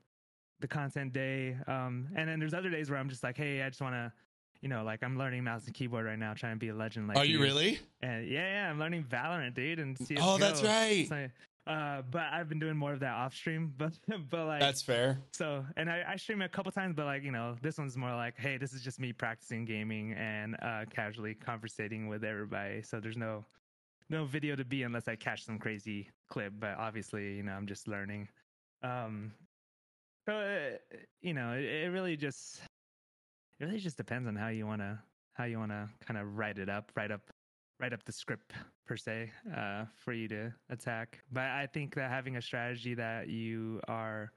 the content day. Um, and then there's other days where I'm just like, hey, I just want to, you know, like I'm learning mouse and keyboard right now, trying to be a legend. Like, Are you really? And yeah, yeah, I'm learning Valorant, dude, and CS:GO. Oh, that's right. So, uh, but I've been doing more of that off stream, but but like That's fair. so, and I, I stream a couple times, but like you know, this one's more like, hey, this is just me practicing gaming and uh, casually conversating with everybody. So there's no no video to be unless I catch some crazy clip. But obviously, you know, I'm just learning. Um, so uh, you know, it, it really just it really just depends on how you wanna how you wanna kind of write it up, write up write up the script per se uh, for you to attack. But I think that having a strategy that you are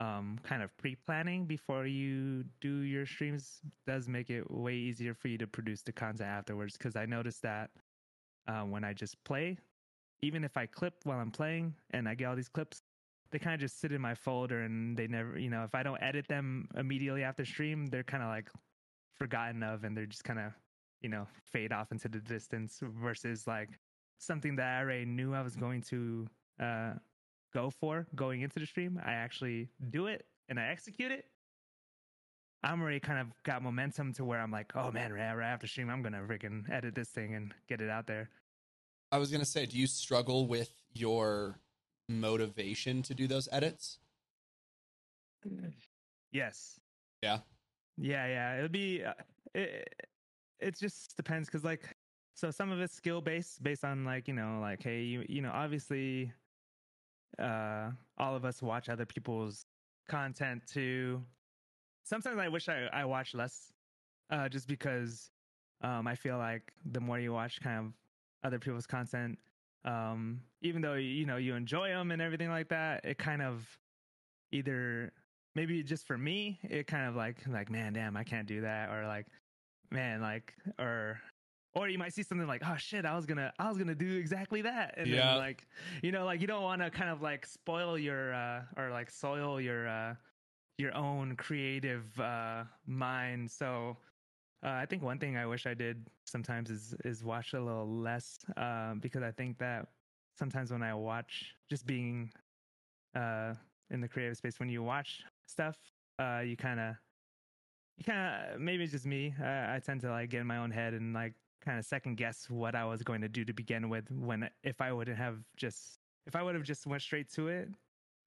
um, kind of pre-planning before you do your streams does make it way easier for you to produce the content afterwards. Because I noticed that uh, when I just play, even if I clip while I'm playing and I get all these clips, they kind of just sit in my folder and they never, you know, if I don't edit them immediately after stream, they're kind of like forgotten of and they're just kind of you know fade off into the distance versus like something that I already knew I was going to uh, go for going into the stream. I actually do it and I execute it. I'm already kind of got momentum to where I'm like, oh man, right, right after stream, I'm gonna freaking edit this thing and get it out there. I was gonna say, do you struggle with your motivation to do those edits? Yes. Yeah. Yeah, yeah. It'd be. Uh, it, it just depends because like so some of it's skill based based on like you know like hey you you know obviously uh all of us watch other people's content too sometimes i wish i i watch less uh just because um i feel like the more you watch kind of other people's content um even though you know you enjoy them and everything like that it kind of either maybe just for me it kind of like like man damn i can't do that or like man like or or you might see something like oh shit i was gonna i was gonna do exactly that and Yeah. then like you know like you don't want to kind of like spoil your uh or like soil your uh your own creative uh mind so uh, i think one thing i wish i did sometimes is is watch a little less um because i think that sometimes when i watch just being uh in the creative space when you watch stuff uh you kind of you kind of maybe it's just me. I, I tend to like get in my own head and like kind of second guess what I was going to do to begin with. When if I wouldn't have just if I would have just went straight to it,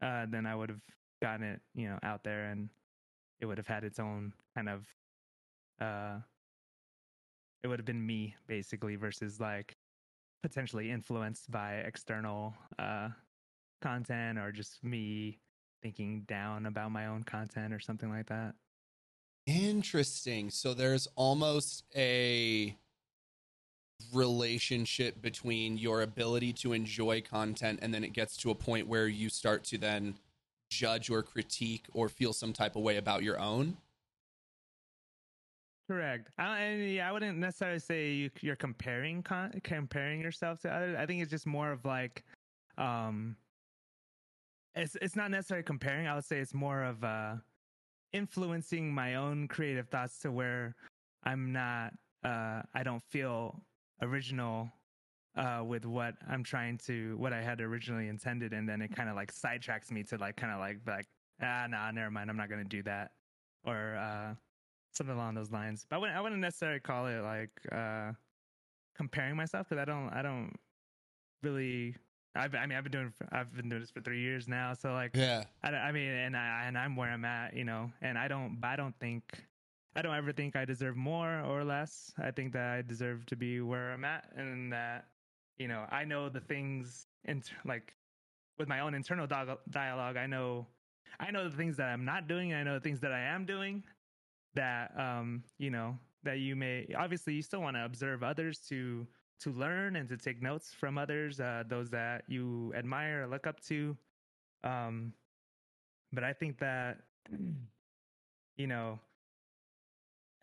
uh, then I would have gotten it you know out there and it would have had its own kind of uh, it would have been me basically versus like potentially influenced by external uh content or just me thinking down about my own content or something like that. Interesting. So there's almost a relationship between your ability to enjoy content and then it gets to a point where you start to then judge or critique or feel some type of way about your own. Correct. I, and yeah, I wouldn't necessarily say you, you're comparing con- comparing yourself to others. I think it's just more of like, um, it's it's not necessarily comparing. I would say it's more of uh, influencing my own creative thoughts to where I'm not. Uh, I don't feel original uh, with what I'm trying to what I had originally intended, and then it kind of like sidetracks me to like kind of like like ah nah never mind I'm not gonna do that or uh, something along those lines. But I wouldn't I wouldn't necessarily call it like uh, comparing myself because I don't I don't really. I've, I mean, I've been doing I've been doing this for three years now, so like Yeah. I, I mean, and I and I'm where I'm at, you know, and I don't, I don't think, I don't ever think I deserve more or less. I think that I deserve to be where I'm at, and that, you know, I know the things, in like, with my own internal dialogue, I know, I know the things that I'm not doing, and I know the things that I am doing. That, um, you know, that you may obviously you still want to observe others to to learn and to take notes from others, uh, those that you admire or look up to. Um, but I think that you know,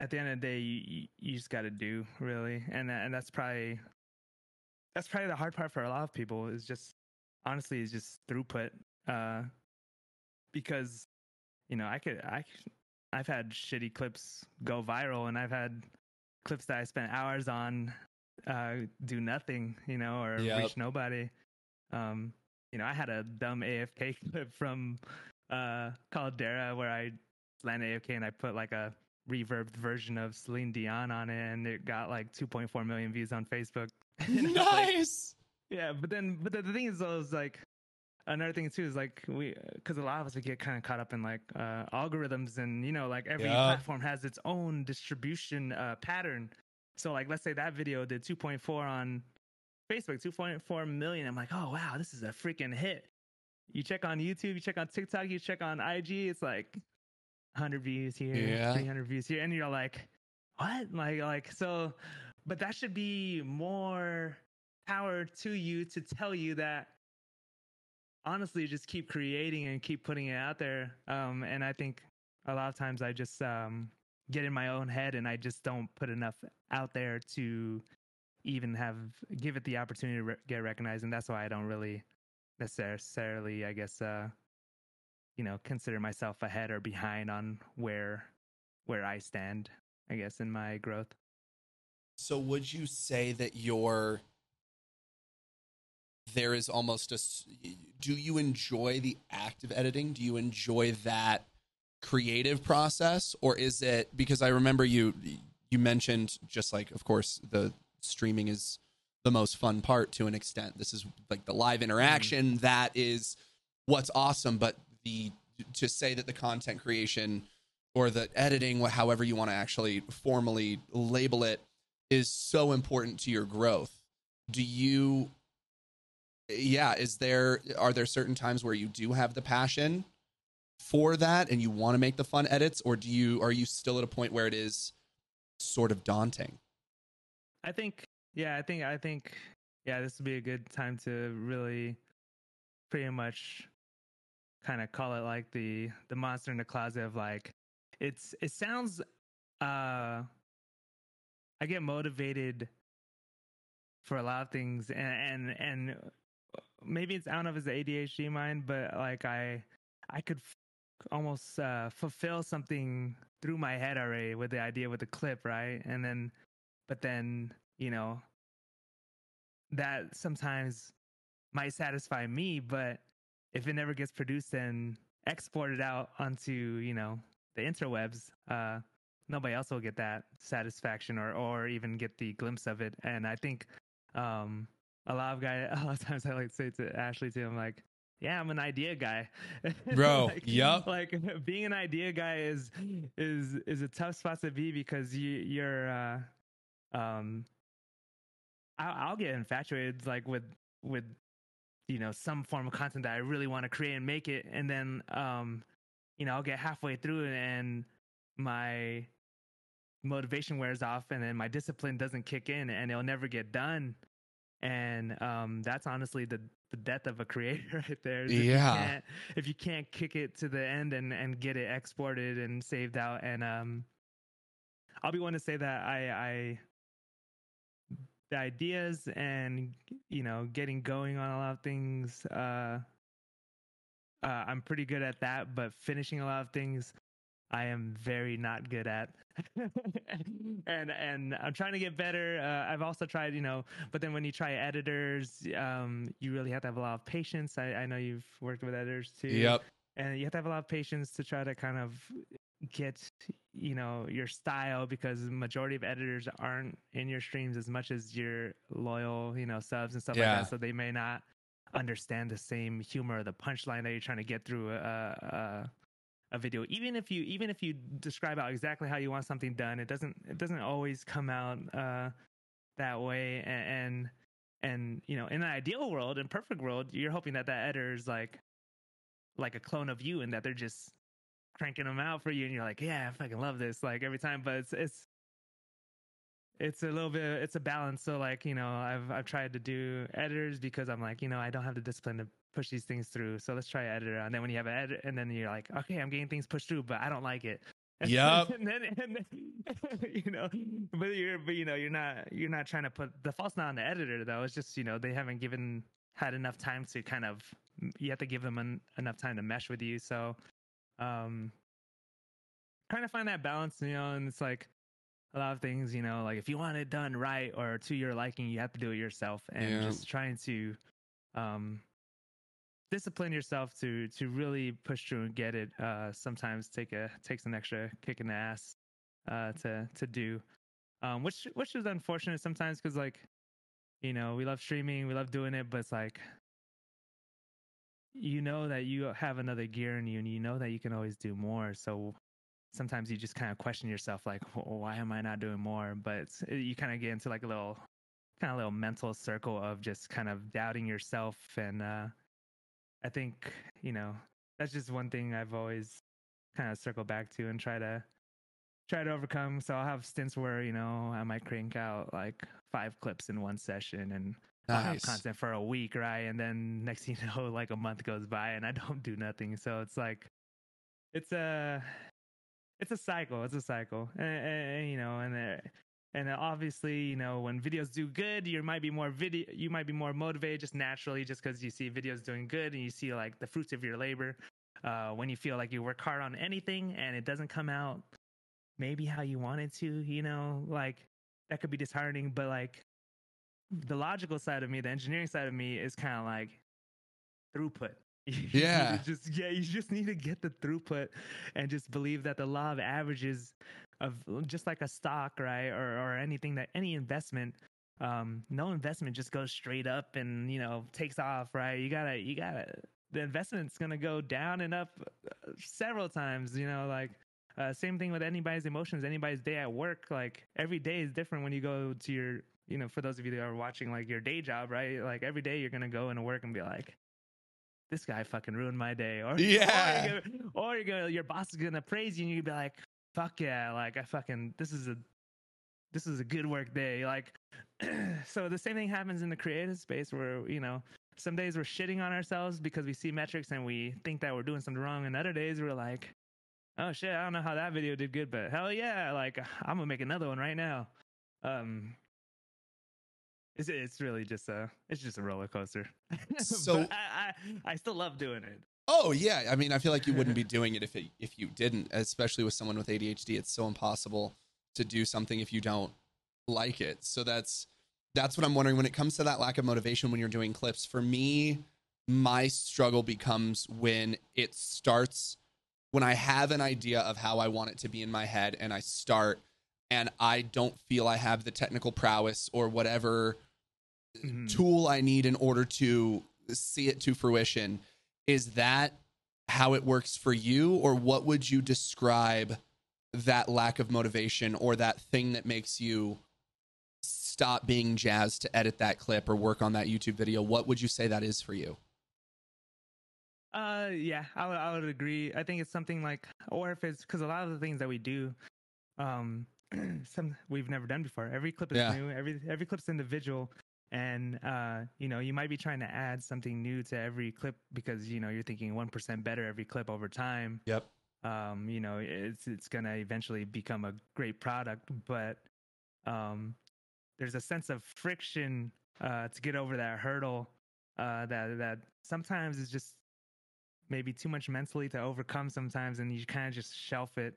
at the end of the day, you you, just got to do really, and that, and that's probably that's probably the hard part for a lot of people is just honestly is just throughput, uh, because you know I could I could- I've had shitty clips go viral, and I've had clips that I spent hours on uh, do nothing, you know, or Yep. reach nobody. Um, you know, I had a dumb AFK clip from uh, Caldera where I landed AFK and I put like a reverbed version of Celine Dion on it, and it got like 2.4 million views on Facebook. Was like, nice. yeah, but then, but the, the thing is, though, is like another thing too is like we, because a lot of us we get kind of caught up in like uh, algorithms, and you know, like every Yeah. platform has its own distribution uh, pattern. So, like, let's say that video did 2.4 on Facebook, 2.4 million. I'm like, oh wow, this is a freaking hit. You check on YouTube, you check on TikTok, you check on IG, it's like 100 views here, Yeah. 300 views here, and you're like, what? Like, like so. But that should be more power to you to tell you that honestly just keep creating and keep putting it out there. Um and i think a lot of times i just um get in my own head and i just don't put enough out there to even have give it the opportunity to re- get recognized. And that's why i don't really necessarily i guess uh you know consider myself ahead or behind on where where i stand i guess in my growth. So would you say that you're there is almost a do you enjoy the act of editing? Do you enjoy that creative process or is it because I remember you you mentioned just like of course the streaming is the most fun part to an extent. This is like the live mm-hmm. interaction that is what's awesome but the to say that the content creation or the editing however you want to actually formally label it is so important to your growth. Do you yeah, is there are there certain times where you do have the passion for that and you want to make the fun edits or do you are you still at a point where it is sort of daunting? I think, yeah, I think, I think, yeah, this would be a good time to really pretty much kind of call it like the the monster in the closet of like it's it sounds uh I get motivated for a lot of things and and and maybe it's if it's the ADHD mind but like I I could f- almost uh fulfill something through my head already with the idea with the clip right? And then but then you know that sometimes might satisfy me but if it never gets produced and exported out onto you know the interwebs uh nobody else will get that satisfaction or or even get the glimpse of it. And i think um a lot of guys a lot of times i like to say to ashley too i'm like yeah i'm an idea guy Bro, like, yup. like being an idea guy is is is a tough spot to be because you you're uh um I'll, I'll get infatuated like with with you know some form of content that I really want to create and make it, and then um you know I'll get halfway through it and my motivation wears off, and then my discipline doesn't kick in, and it'll never get done. And um that's honestly the the death of a creator right there. if you Yeah. can't- if you can't kick it to the end and and get it exported and saved out and um I'll be one to say that I I the ideas and you know getting going on a lot of things uh uh I'm pretty good at that but finishing a lot of things I am very not good at and and I'm trying to get better uh, I've also tried you know but then when you try editors um you really have to have a lot of patience I, I know you've worked with editors too Yep. and you have to have a lot of patience to try to kind of get you know your style because the majority of editors aren't in your streams as much as your loyal you know subs and stuff Yeah. like that so they may not understand the same humor or the punchline that you're trying to get through a, a a video. Even if you even if you describe out exactly how you want something done it doesn't it doesn't always come out uh that way. And and, and you know in an ideal world in perfect world you're hoping that that editor is like like a clone of you and that they're just cranking them out for you and you're like yeah i fucking love this like every time. But it's it's it's a little bit it's a balance. So like you know i've i've tried to do editors because i'm like you know i don't have the discipline to push these things through so let's try editor and then when you have an edit and then you're like okay i'm getting things pushed through but i don't like it Yeah. And then, and then you know but you're but you know you're not you're not trying to put the fault's not on the editor though it's just you know they haven't given had enough time to kind of you have to give them en- enough time to mesh with you so um trying to find that balance, you know, and it's like a lot of things, you know, like if you want it done right or to your liking, you have to do it yourself, and Yeah. just trying to um, discipline yourself to to really push through and get it. Uh, sometimes take a takes an extra kick in the ass uh, to to do, um, which which is unfortunate sometimes because like you know we love streaming, we love doing it, but it's like you know that you have another gear in you and you know that you can always do more so sometimes you just kind of question yourself like well, why am i not doing more but you kind of get into like a little kind of little mental circle of just kind of doubting yourself and uh i think you know that's just one thing i've always kind of circle back to and try to try to overcome so i'll have stints where you know i might crank out like five clips in one session and I'll have content for a week, right? And then next thing you know, like a month goes by and I don't do nothing. So it's like, it's a, it's a cycle. It's a cycle, and, and, you know, and uh, and obviously, you know, when videos do good, you might be more video, you might be more motivated just naturally, just because you see videos doing good and you see like the fruits of your labor. Uh, when you feel like you work hard on anything and it doesn't come out maybe how you wanted to, you know, like that could be disheartening. But like the logical side of me, the engineering side of me is kind of like throughput. You need to Yeah. just yeah, you just need to get the throughput and just believe that the law of averages of just like a stock, right? Or or anything that any investment um no investment just goes straight up and you know takes off right you gotta you gotta the investment's gonna go down and up uh, several times you know like uh, same thing with anybody's emotions anybody's day at work like every day is different when you go to your you know for those of you that are watching like your day job right like every day you're gonna go into work and be like this guy fucking ruined my day or Yeah. or, you're gonna, or you're gonna your boss is gonna praise you and you'd be like fuck yeah like i fucking this is a this is a good work day like so the same thing happens in the creative space where you know some days we're shitting on ourselves because we see metrics and we think that we're doing something wrong and other days we're like oh shit i don't know how that video did good but hell yeah like i'm gonna make another one right now. Um it's, it's really just a it's just a roller coaster. So- I, I i still love doing it Oh yeah, I mean, I feel like you wouldn't be doing it if it if you didn't, especially with someone with ADHD. It's so impossible to do something if you don't like it. So that's that's what I'm wondering when it comes to that lack of motivation when you're doing clips. For me, my struggle becomes when it starts when I have an idea of how I want it to be in my head and I start and I don't feel I have the technical prowess or whatever Mhm. tool I need in order to see it to fruition. Is that how it works for you, or what would you describe that lack of motivation or that thing that makes you stop being jazzed to edit that clip or work on that YouTube video? What would you say that is for you? Uh, yeah, I would, I would agree. I think it's something like, or if it's because a lot of the things that we do, um, some we've never done before. Every clip is Yeah. new. Every every clip's individual, and uh, you know, you might be trying to add something new to every clip because you know you're thinking one percent better every clip over time. Yep. Um, you know, it's it's gonna eventually become a great product, but um, there's a sense of friction uh, to get over that hurdle uh, that that sometimes is just maybe too much mentally to overcome sometimes and you kind of just shelf it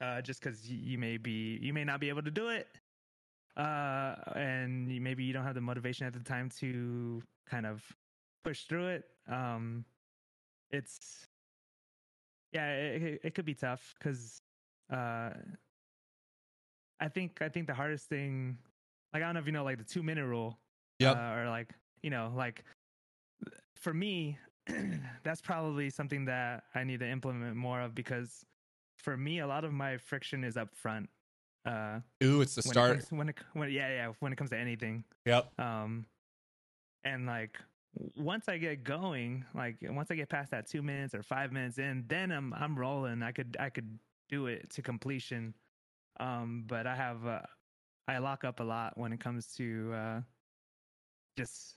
uh, just because you, you may be you may not be able to do it uh, and maybe you don't have the motivation at the time to kind of push through it um, it's yeah it, it, could be tough because uh, i think i think the hardest thing like i don't know if you know like the two minute rule Yep. uh, or like you know like for me that's probably something that i need to implement more of because for me a lot of my friction is up front uh Ooh, it's the when start. it comes, when it when yeah yeah when it comes to anything Yep. um and like once i get going like once i get past that two minutes or five minutes in then i'm i'm rolling i could i could do it to completion um but i have uh, i lock up a lot when it comes to uh just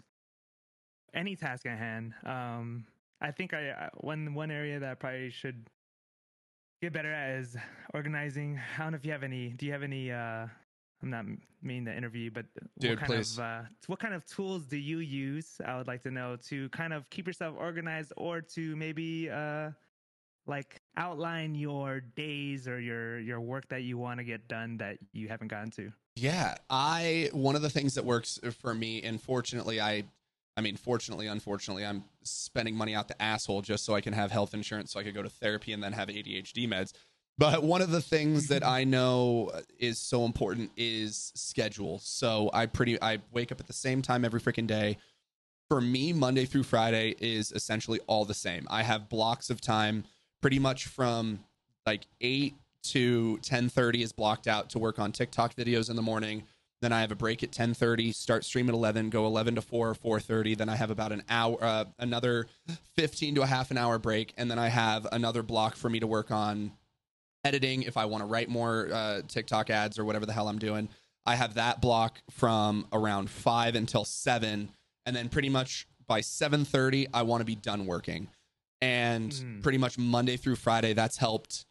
any task at hand um i think i I- one one area that i probably should get better at is organizing i don't know if you have any do you have any uh I'm not meaning to interview, but Dude, what kind please. of uh, what kind of tools do you use? I would like to know to kind of keep yourself organized, or to maybe uh, like outline your days or your your work that you want to get done that you haven't gotten to? Yeah, I one of the things that works for me, and fortunately, I, I mean, fortunately, unfortunately, I'm spending money out the asshole just so I can have health insurance, so I could go to therapy and then have ADHD meds. But one of the things that I know is so important is schedule. So I pretty I wake up at the same time every freaking day. For me, Monday through Friday is essentially all the same. I have blocks of time pretty much from like 8 to 10:30 is blocked out to work on TikTok videos in the morning. Then I have a break at 10:30, start stream at 11, go 11 to 4 or 4:30. Then I have about an hour uh, another 15 to a half an hour break and then I have another block for me to work on editing if I want to write more uh, TikTok ads or whatever the hell I'm doing. I have that block from around 5 until 7 and then pretty much by 7:30 I want to be done working. And Mm. pretty much Monday through Friday that's helped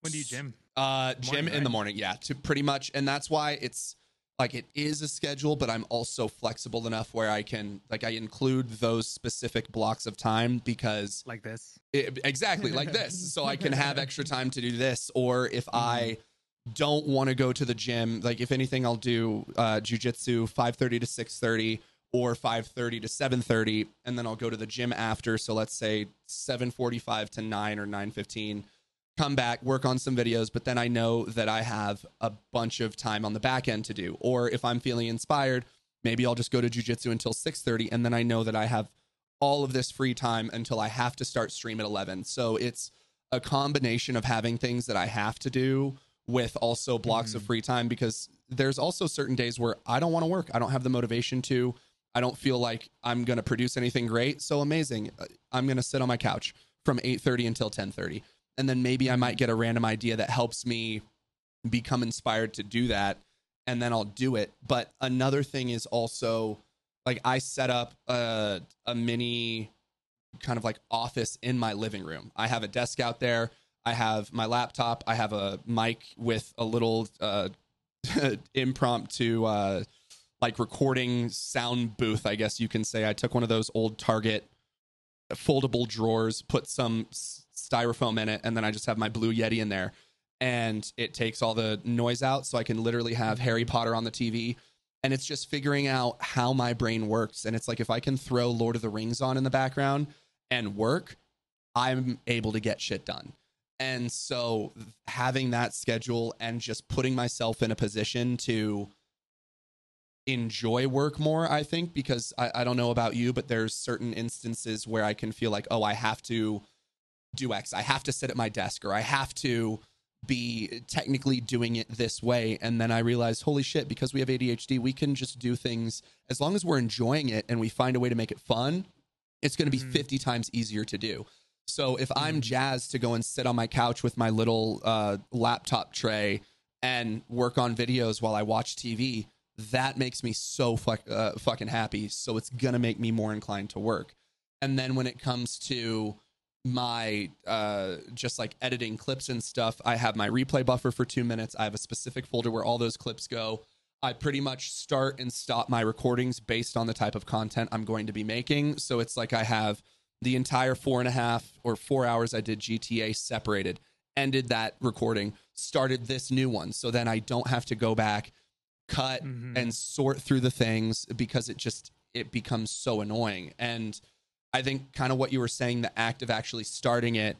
When do you gym? uh, gym Morning, in right? the morning, yeah, to pretty much, and that's why it's like it is a schedule, but I'm also flexible enough where I can like I include those specific blocks of time because Like this? it, exactly like this, so I can have extra time to do this, or if I Mm-hmm. don't want to go to the gym, like if anything, I'll do uh, jujitsu five thirty to six thirty or 5:30 to 7:30 and then I'll go to the gym after so let's say 7:45 to 9 or 9:15 come back work on some videos but then I know that I have a bunch of time on the back end to do or if I'm feeling inspired maybe I'll just go to jujitsu until 6:30 and then I know that I have all of this free time until I have to start stream at 11 so it's a combination of having things that I have to do with also blocks of Mhm. free time because there's also certain days where I don't want to work. I don't have the motivation to. I don't feel like I'm going to produce anything great. So amazing. Uh, I'm going to sit on my couch from 8:30 until 10:30. And then maybe I might get a random idea that helps me become inspired to do that and then I'll do it. But another thing is also like I set up a a mini kind of like office in my living room. I have a desk out there. I have my laptop. I have a mic with a little uh, impromptu, uh, like recording sound booth, I guess you can say. I took one of those old Target foldable drawers, put some styrofoam in it, and then I just have my Blue Yeti in there. And it takes all the noise out, so I can literally have Harry Potter on the TV. And it's just figuring out how my brain works. And it's like if I can throw Lord of the Rings on in the background and work, I'm able to get shit done. And so having that schedule and just putting myself in a position to enjoy work more, I think, because I, I don't know about you, but there's certain instances where I can feel like, oh, I have to do X. I have to sit at my desk or I have to be technically doing it this way. And then I realized, holy shit, because we have ADHD, we can just do things as long as we're enjoying it and we find a way to make it fun, it's going to be Mhm. 50 times easier to do. So if I'm Mhm. jazzed to go and sit on my couch with my little uh, laptop tray and work on videos while I watch TV, that makes me so fuck, uh, fucking happy. So it's gonna make me more inclined to work. And then when it comes to my uh, just like editing clips and stuff, I have my replay buffer for two minutes. I have a specific folder where all those clips go. I pretty much start and stop my recordings based on the type of content I'm going to be making. So it's like I have the entire four and a half or four hours I did GTA separated, ended that recording, started this new one. So then I don't have to go back, cut, Mhm. and sort through the things because it just it becomes so annoying. And I think kind of what you were saying, the act of actually starting it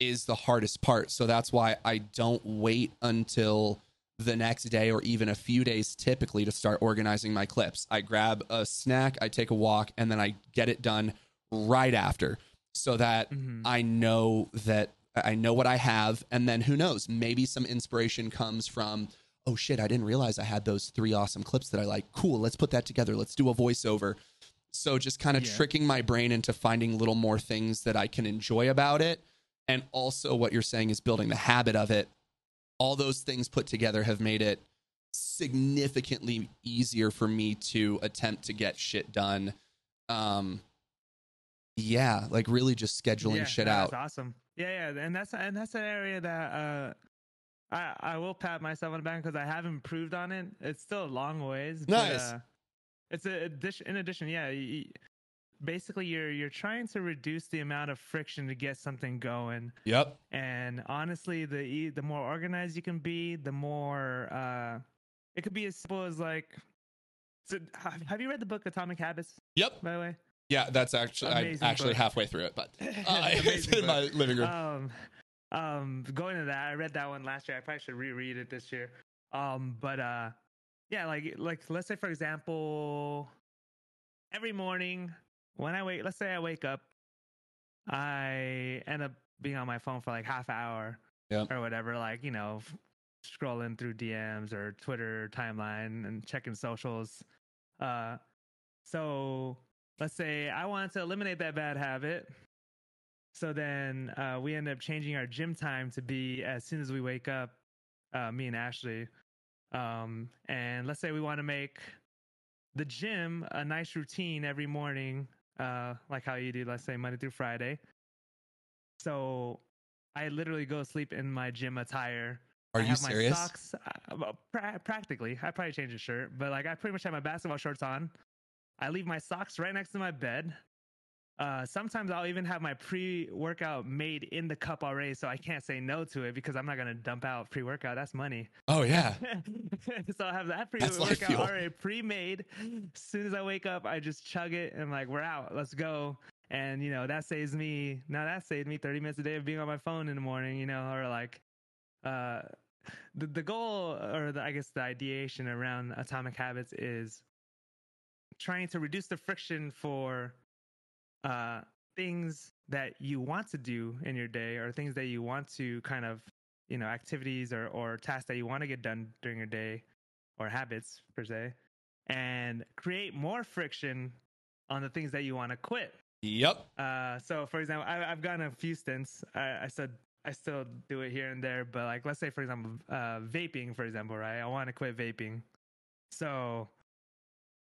is the hardest part. So that's why I don't wait until the next day or even a few days typically to start organizing my clips. I grab a snack, I take a walk, and then I get it done right after so that Mhm. I know that I know what I have. And then who knows, maybe some inspiration comes from, oh shit, I didn't realize I had those three awesome clips that I like. Cool, let's put that together. Let's do a voiceover. So just kind of Yeah. tricking my brain into finding little more things that I can enjoy about it. And also, what you're saying is building the habit of it. All those things put together have made it significantly easier for me to attempt to get shit done. Um, yeah, like really just scheduling yeah, shit out. Awesome. Yeah, yeah, and that's and that's an area that uh, I I will pat myself on the back because I have improved on it. It's still a long ways. Nice. But, uh, it's a addition. In addition, yeah, basically you're you're trying to reduce the amount of friction to get something going. Yep. And honestly, the the more organized you can be, the more uh, it could be as simple as like. So, have you read the book Atomic Habits? Yep. By the way, Yeah, that's actually I'm Amazing actually book. halfway through it, but uh, it's in my living room. Um, um, going to that, I read that one last year. I probably should reread it this year. Um, but uh, yeah, like like let's say for example, every morning when I wake, let's say I wake up, I end up being on my phone for like half hour Yep. or whatever, like you know, scrolling through DMs or Twitter timeline and checking socials. Uh, so let's say I wanted to eliminate that bad habit. So then uh, we end up changing our gym time to be as soon as we wake up, uh, me and Ashley. Um, and let's say we want to make the gym a nice routine every morning, uh, like how you do, let's say Monday through Friday. So I literally go to sleep in my gym attire. Are I you serious? My socks, uh, well, pra- practically. I probably change a shirt, but like I pretty much have my basketball shorts on. I leave my socks right next to my bed. Uh, sometimes I'll even have my pre-workout made in the cup already, so I can't say no to it because I'm not gonna dump out pre-workout. That's money. Oh yeah. so I have that pre-workout fuel. already pre-made. As soon as I wake up, I just chug it and like we're out. Let's go. And you know that saves me. Now that saved me 30 minutes a day of being on my phone in the morning. You know, or like, uh, the the goal or the, I guess the ideation around Atomic Habits is trying to reduce the friction for uh, things that you want to do in your day or things that you want to kind of you know activities or, or tasks that you want to get done during your day or habits per se and create more friction on the things that you want to quit Yep. uh, so for example, I, I've gotten a few stints. I, I still I still do it here and there, but like let's say for example, uh, vaping, for example, right? I want to quit vaping, so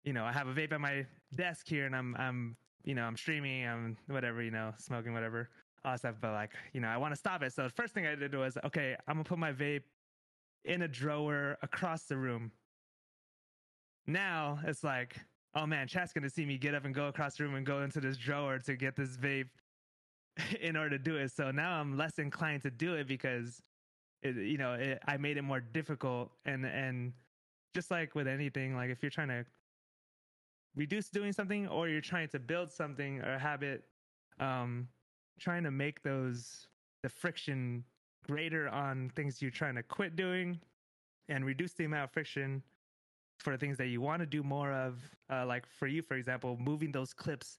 you know I have a vape at my desk here, and I'm I'm you know I'm streaming, I'm whatever you know smoking whatever all that stuff, but like you know I want to stop it. So the first thing I did was okay, I'm gonna put my vape in a drawer across the room. Now it's like oh man, chat's gonna see me get up and go across the room and go into this drawer to get this vape in order to do it. So now I'm less inclined to do it because, it, you know, it, I made it more difficult. And and just like with anything, like if you're trying to reduce doing something or you're trying to build something or a habit, um, trying to make those the friction greater on things you're trying to quit doing and reduce the amount of friction for things that you want to do more of. Uh, like for you, for example, moving those clips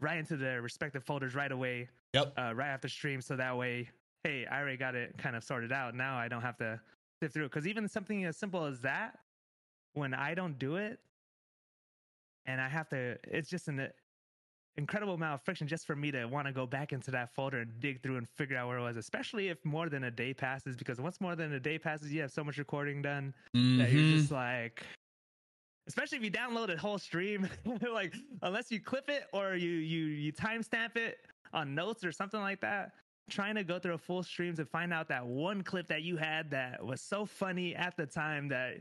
right into their respective folders right away, Yep. uh, right after stream. So that way, hey, I already got it kind of sorted out. Now I don't have to sift through. Because even something as simple as that, when I don't do it, and I have to, it's just an incredible amount of friction just for me to want to go back into that folder and dig through and figure out where it was, especially if more than a day passes. Because once more than a day passes, you have so much recording done that Mhm. you're just like especially if you download a whole stream like unless you clip it or you you you timestamp it on notes or something like that trying to go through a full stream to find out that one clip that you had that was so funny at the time that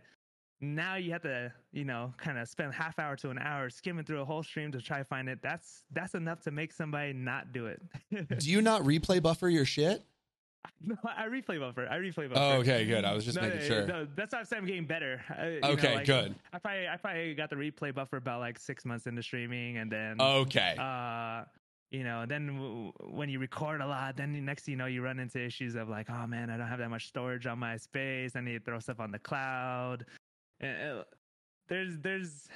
now you have to you know kind of spend half hour to an hour skimming through a whole stream to try to find it that's that's enough to make somebody not do it Do you not replay buffer your shit? no i replay buffer i replay buffer Oh, okay, good. I was just no, making sure. no, that's why I'm saying I'm getting better. Uh, you know, Okay, like, good. I probably I probably got the replay buffer about like six months into streaming, and then Okay. uh, you know, then w- when you record a lot, then the next you know, you run into issues of like, oh man, I don't have that much storage on my space. I need to throw stuff on the cloud. And, uh, there's there's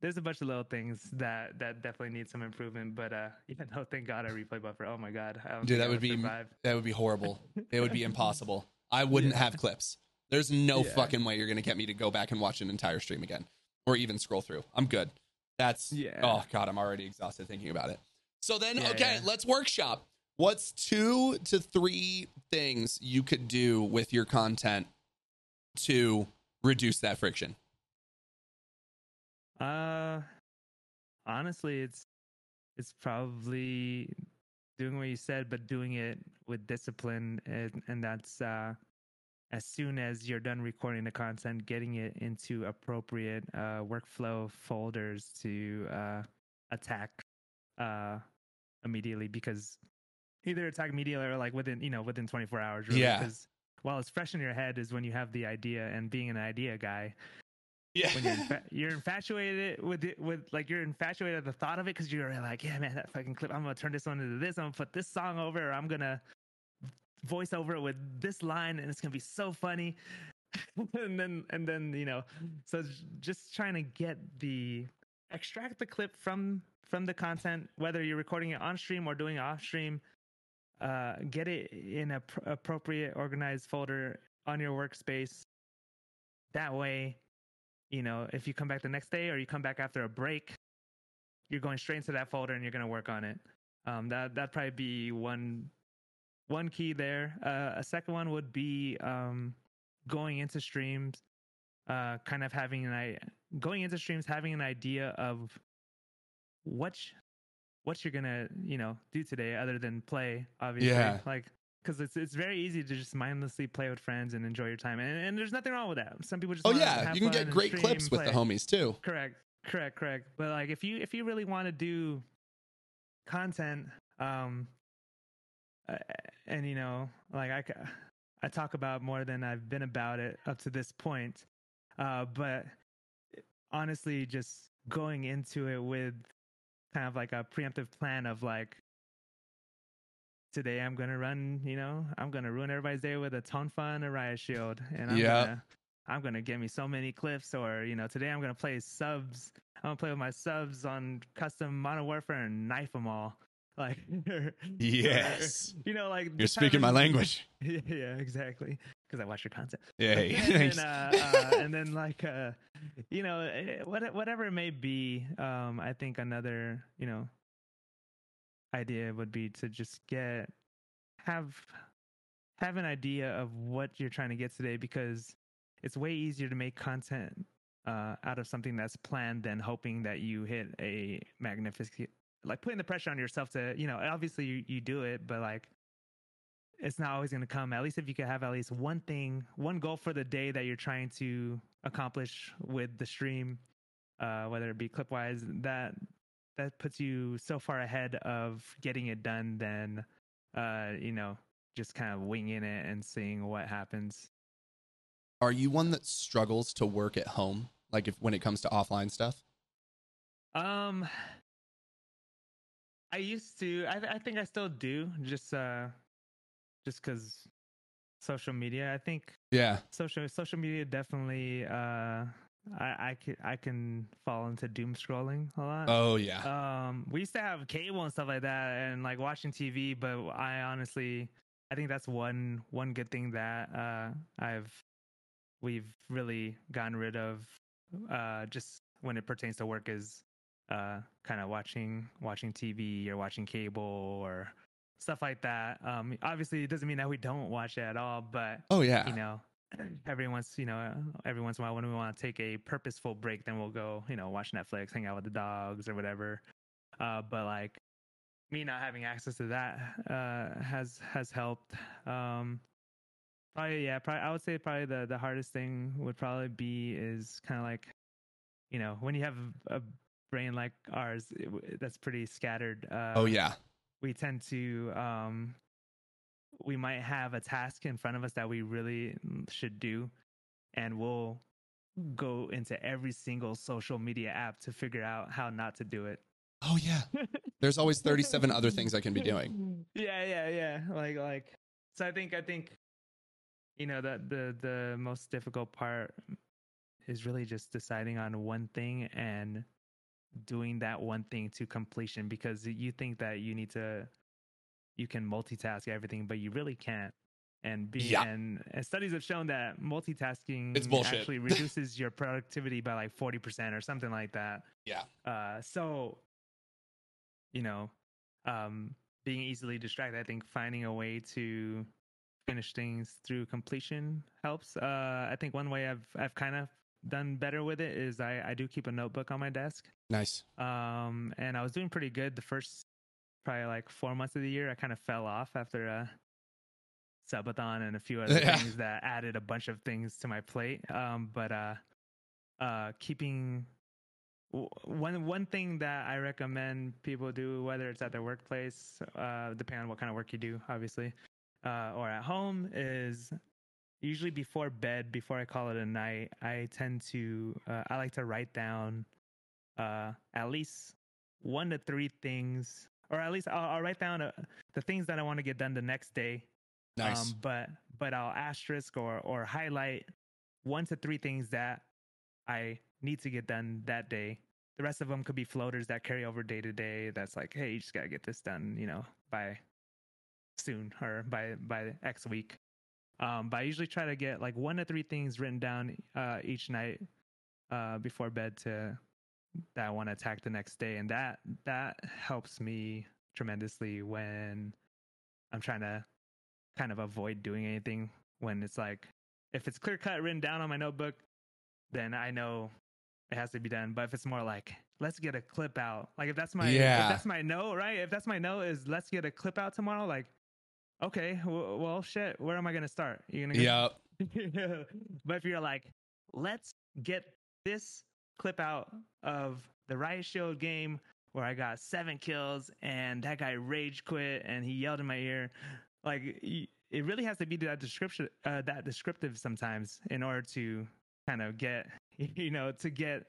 there's a bunch of little things that that definitely need some improvement. But uh, yeah, no, thank God I replay buffer. Oh my God, I Dude, that would be survive. that would be horrible. It would be impossible. I wouldn't Yeah. have clips. There's no Yeah. fucking way you're gonna get me to go back and watch an entire stream again, or even scroll through. I'm good. That's Yeah. Oh god, I'm already exhausted thinking about it. So then, Yeah, okay, let's workshop. What's two to three things you could do with your content to reduce that friction? Uh, honestly, it's it's probably doing what you said, but doing it with discipline, and and that's uh, as soon as you're done recording the content, getting it into appropriate uh, workflow folders to uh, attack uh immediately because either attack immediately or like within you know within 24 hours really, Yeah. because while it's fresh in your head is when you have the idea and being an idea guy Yeah. when you're infa- you're infatuated with it with like you're infatuated at the thought of it because you're like yeah man that fucking clip i'm gonna turn this one into this i'm gonna put this song over or i'm gonna voice over it with this line and it's gonna be so funny and then and then you know so just trying to get the extract the clip from from the content whether you're recording it on stream or doing it off stream uh get it in a pr- appropriate organized folder on your workspace. That way you know if you come back the next day or you come back after a break you're going straight into that folder and you're going to work on it. Um that that'd probably be one one key there. Uh, a second one would be um going into streams uh kind of having an i going into streams having an idea of what what you're gonna you know do today other than play obviously Yeah. like because it's it's very easy to just mindlessly play with friends and enjoy your time and, and there's nothing wrong with that some people just Oh yeah, you can get great clips with the homies too. Correct, correct, correct. But like, if you if you really want to do content, um, uh, and you know, like I I talk about more than I've been about it up to this point, uh, but honestly, just going into it with kind of like a preemptive plan of like. Today I'm gonna run, you know, I'm gonna ruin everybody's day with a Tonfa and a Riot Shield, and I'm Yep. gonna I'm gonna get me so many clips, or you know, today I'm gonna play subs. I'm gonna play with my subs on custom Modern Warfare and knife them all. Like, Yes. you know, like You're speaking my language. Yeah, yeah, exactly. Because I watch your content. Yay. and, then, uh, uh, and then like uh, you know, eh, what, whatever it may be, um, I think another you know idea would be to just get have have an idea of what you're trying to get today because it's way easier to make content uh, out of something that's planned than hoping that you hit a magnificent like putting the pressure on yourself to you know obviously you, you do it but like it's not always going to come at least if you could have at least one thing one goal for the day that you're trying to accomplish with the stream uh, whether it be clip wise that that puts you so far ahead of getting it done than uh, you know just kind of winging it and seeing what happens Are you one that struggles to work at home? Like if when it comes to offline stuff? Um, I used to. I I think I still do. Just uh, just because social media. I think Yeah. social social media definitely. Uh, I I can I can fall into doom scrolling a lot. Oh yeah. Um, we used to have cable and stuff like that, and like watching TV. But I honestly, I think that's one one good thing that uh, I've we've really gotten rid of. Uh, just when it pertains to work, is uh, kind of watching watching TV or watching cable or stuff like that. Um, obviously, it doesn't mean that we don't watch it at all, but oh yeah. you know every once you know every once in a while when we want to take a purposeful break then we'll go you know watch netflix hang out with the dogs or whatever uh but like me not having access to that uh has has helped um probably yeah probably i would say probably the the hardest thing would probably be is kind of like you know when you have a brain like ours it, that's pretty scattered uh oh yeah. we tend to um we might have a task in front of us that we really should do and we'll go into every single social media app to figure out how not to do it Oh yeah. There's always 37 other things I can be doing. yeah yeah yeah like like so i think i think you know that the the most difficult part is really just deciding on one thing and doing that one thing to completion because you think that you need to you can multitask everything but you really can't and be Yeah. and, and studies have shown that multitasking It's bullshit. actually reduces your productivity by like 40% or something like that Yeah. uh, so, you know, um, being easily distracted, I think finding a way to finish things through completion helps. Uh, I think one way I've I've kind of done better with it is I, I do keep a notebook on my desk. Nice. Um, and I was doing pretty good the first probably like four months of the year. I kind of fell off after a subathon and a few other Yeah. things that added a bunch of things to my plate. Um, but uh, uh, keeping one one thing that I recommend people do, whether it's at their workplace, uh, depending on what kind of work you do, obviously, uh, or at home, is usually before bed, before I call it a night, I tend to uh, I like to write down uh, at least one to three things, or at least I'll, I'll write down uh, the things that I want to get done the next day. Nice. Um, but but I'll asterisk or or highlight one to three things that I need to get done that day. The rest of them could be floaters that carry over day to day. That's like, hey, you just gotta get this done, you know, by soon or by by X week. Um, but I usually try to get like one to three things written down uh, each night uh, before bed to that I want to attack the next day, and that that helps me tremendously when I'm trying to kind of avoid doing anything. When it's like, if it's clear cut written down on my notebook, then I know it has to be done. But if it's more like, let's get a clip out, like if that's my Yeah. if that's my note, right? If that's my note is let's get a clip out tomorrow, like. Okay, well, well, shit. Where am I gonna start? You gonna go- Yep. but if you're like, let's get this clip out of the Riot Shield game where I got seven kills and that guy rage quit and he yelled in my ear, like it really has to be that description, uh, that descriptive sometimes in order to kind of get, you know, to get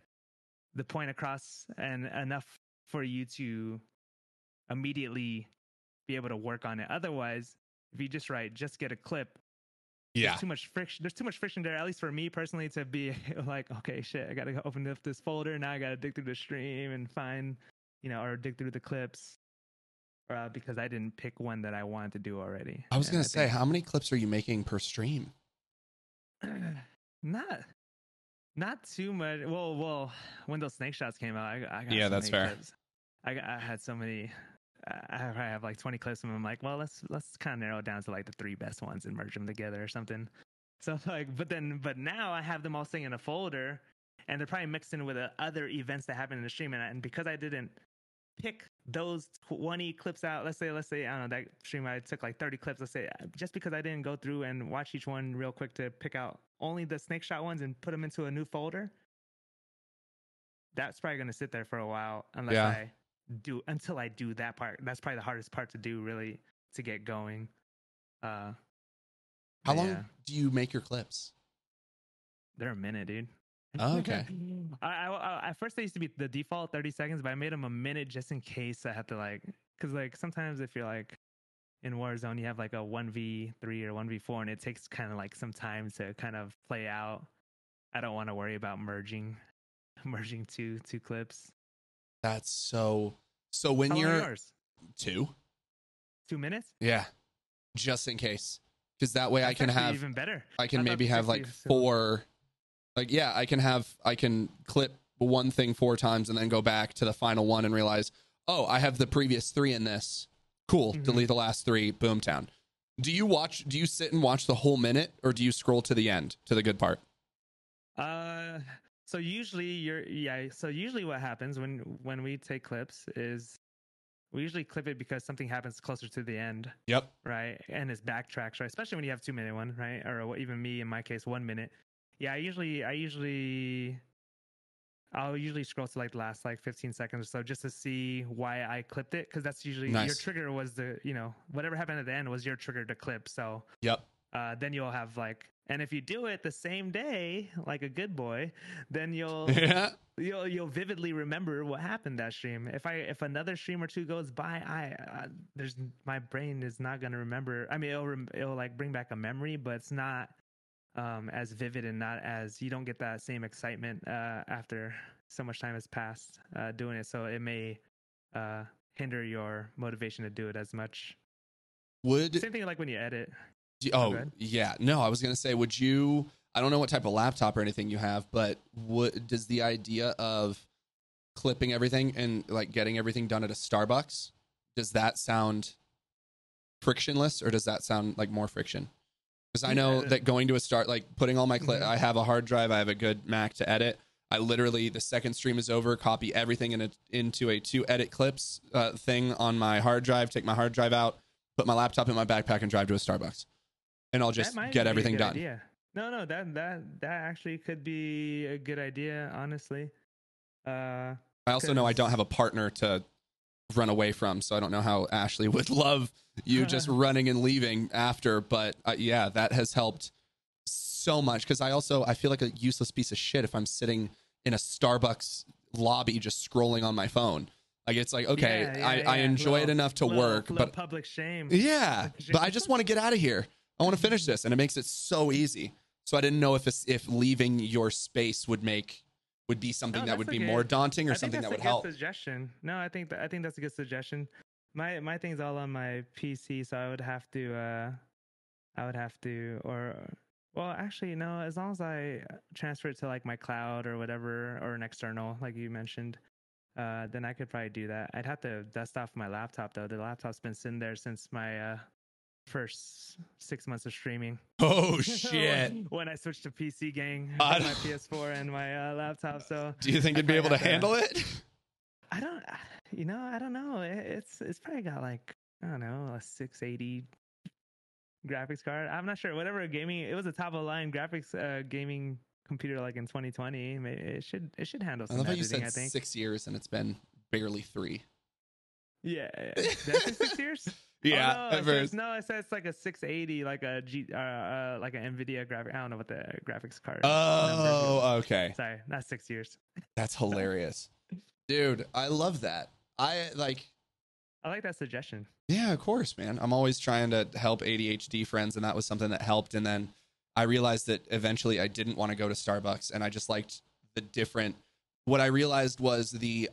the point across and enough for you to immediately be able to work on it. Otherwise, if you just write, just get a clip, Yeah. there's too much friction. There's too much friction there, at least for me personally, to be like, okay, shit, I gotta open up this folder. Now I gotta dig through the stream and find, you know, or dig through the clips, uh, because I didn't pick one that I wanted to do already. I was And gonna say, think- how many clips are you making per stream? not, not too much. Well, well, when those snake shots came out, I, I got Yeah, so that's fair. Clips. I, got- I had so many. I have, like 20 clips, and I'm like, well, let's let's kind of narrow it down to like the three best ones and merge them together or something. So like, but then, but now I have them all sitting in a folder, and they're probably mixed in with uh, other events that happen in the stream, and, I- and because I didn't pick those 20 clips out, let's say, let's say, I don't know, that stream I took like 30 clips. Let's say, uh, just because I didn't go through and watch each one real quick to pick out only the snake shot ones and put them into a new folder, that's probably going to sit there for a while unless Yeah. I do until I do that part. That's probably the hardest part to do, really, to get going. Uh, How long yeah, do you make your clips? they're a minute, dude. Oh, okay. I, I, I, at first they used to be the default 30 seconds, but I made them a minute just in case I have to like, cause like sometimes if you're like in Warzone, you have like a 1v3 or 1v4 and it takes kind of like some time to kind of play out. I don't want to worry about merging, merging two, two clips. That's so. So when How long are you're yours? two, Two minutes? yeah, just in case, because that way I That's can actually have even better. I can I thought maybe have 60 like four. Like yeah, I can have I can clip one thing four times and then go back to the final one and realize, oh, I have the previous three in this. Cool. Mhm. Delete the last three. Boomtown. Do you watch? Do you sit and watch the whole minute, or do you scroll to the end to the good part? Uh, so usually you're yeah. So usually what happens when when we take clips is we usually clip it because something happens closer to the end, Yep. right? And it's backtracks, right? Especially when you have two minute one, right? Or even me in my case, one minute. Yeah, I usually I usually I'll usually scroll to like the last like 15 seconds or so just to see why I clipped it because that's usually your trigger was the you know whatever happened at the end was your trigger to clip. So Yep. uh, then you'll have like and if you do it the same day like a good boy then you'll yeah. you'll you'll vividly remember what happened that stream. If i if another stream or two goes by i uh, there's my brain is not going to remember. I mean it'll it'll like bring back a memory but it's not um as vivid and not as you don't get that same excitement uh after so much time has passed uh doing it. So it may uh hinder your motivation to do it as much. Would same thing like when you edit Oh, ahead. yeah, no, I was gonna say, would you? I don't know what type of laptop or anything you have, but what does the idea of clipping everything and like getting everything done at a Starbucks? Does that sound frictionless, or does that sound like more friction? Because I know that going to a start, like putting all my clip, Mhm. I have a hard drive, I have a good Mac to edit. I literally, the second stream is over, copy everything in a, into a two edit clips uh, thing on my hard drive, take my hard drive out, put my laptop in my backpack, and drive to a Starbucks. And I'll just get everything done. idea. No, no, that that that actually could be a good idea, honestly. Uh, I also know I don't have a partner to run away from, so I don't know how Ashley would love you just running and leaving after. But uh, yeah, that has helped so much because I also I feel like a useless piece of shit if I'm sitting in a Starbucks lobby just scrolling on my phone. Like it's like okay, yeah, yeah, I, I yeah. enjoy it enough to little- work, little but public shame. yeah, but I just want to get out of here. I want to finish this, and it makes it so easy. So I didn't know if if leaving your space would make would be something No, that would be good- more daunting or something that would a help. Suggestion. No, I think that, I think that's a good suggestion. My my thing's all on my PC, so I would have to uh, I would have to or well, actually no. As long as I transfer it to like my cloud or whatever or an external, like you mentioned, uh, then I could probably do that. I'd have to dust off my laptop though. The laptop's been sitting there since my uh, first six months of streaming. Oh shit! when I switched to PC gang, I with my PS4 and my uh, laptop, so Do you think I you'd be able to probably have handle it? I don't, you know, I don't know. It, it's it's probably got like I don't know a 680 graphics card. I'm not sure. Whatever gaming, it was a top of the line graphics uh, gaming computer like in 2020. May- It should it should handle I some love how you said I think. six years and it's been barely three. Yeah, yeah. Did I say six years. Yeah, oh, no, at it says, no, it says like a 680, like a G, uh, uh, like an Nvidia graphic. I don't know what the graphics card. Oh, okay. sorry, not six years. That's hilarious, dude. I love that. I like. I like that suggestion. Yeah, of course, man. I'm always trying to help ADHD friends, and that was something that helped. And then I realized that eventually I didn't want to go to Starbucks, and I just liked the different. What I realized was the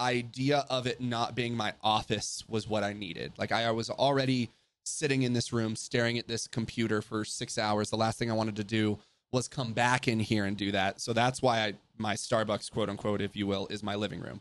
idea of it not being my office was what I needed. Like I, was already sitting in this room staring at this computer for six hours. The last thing I wanted to do was come back in here and do that. So that's why I my Starbucks quote unquote, if you will, is my living room.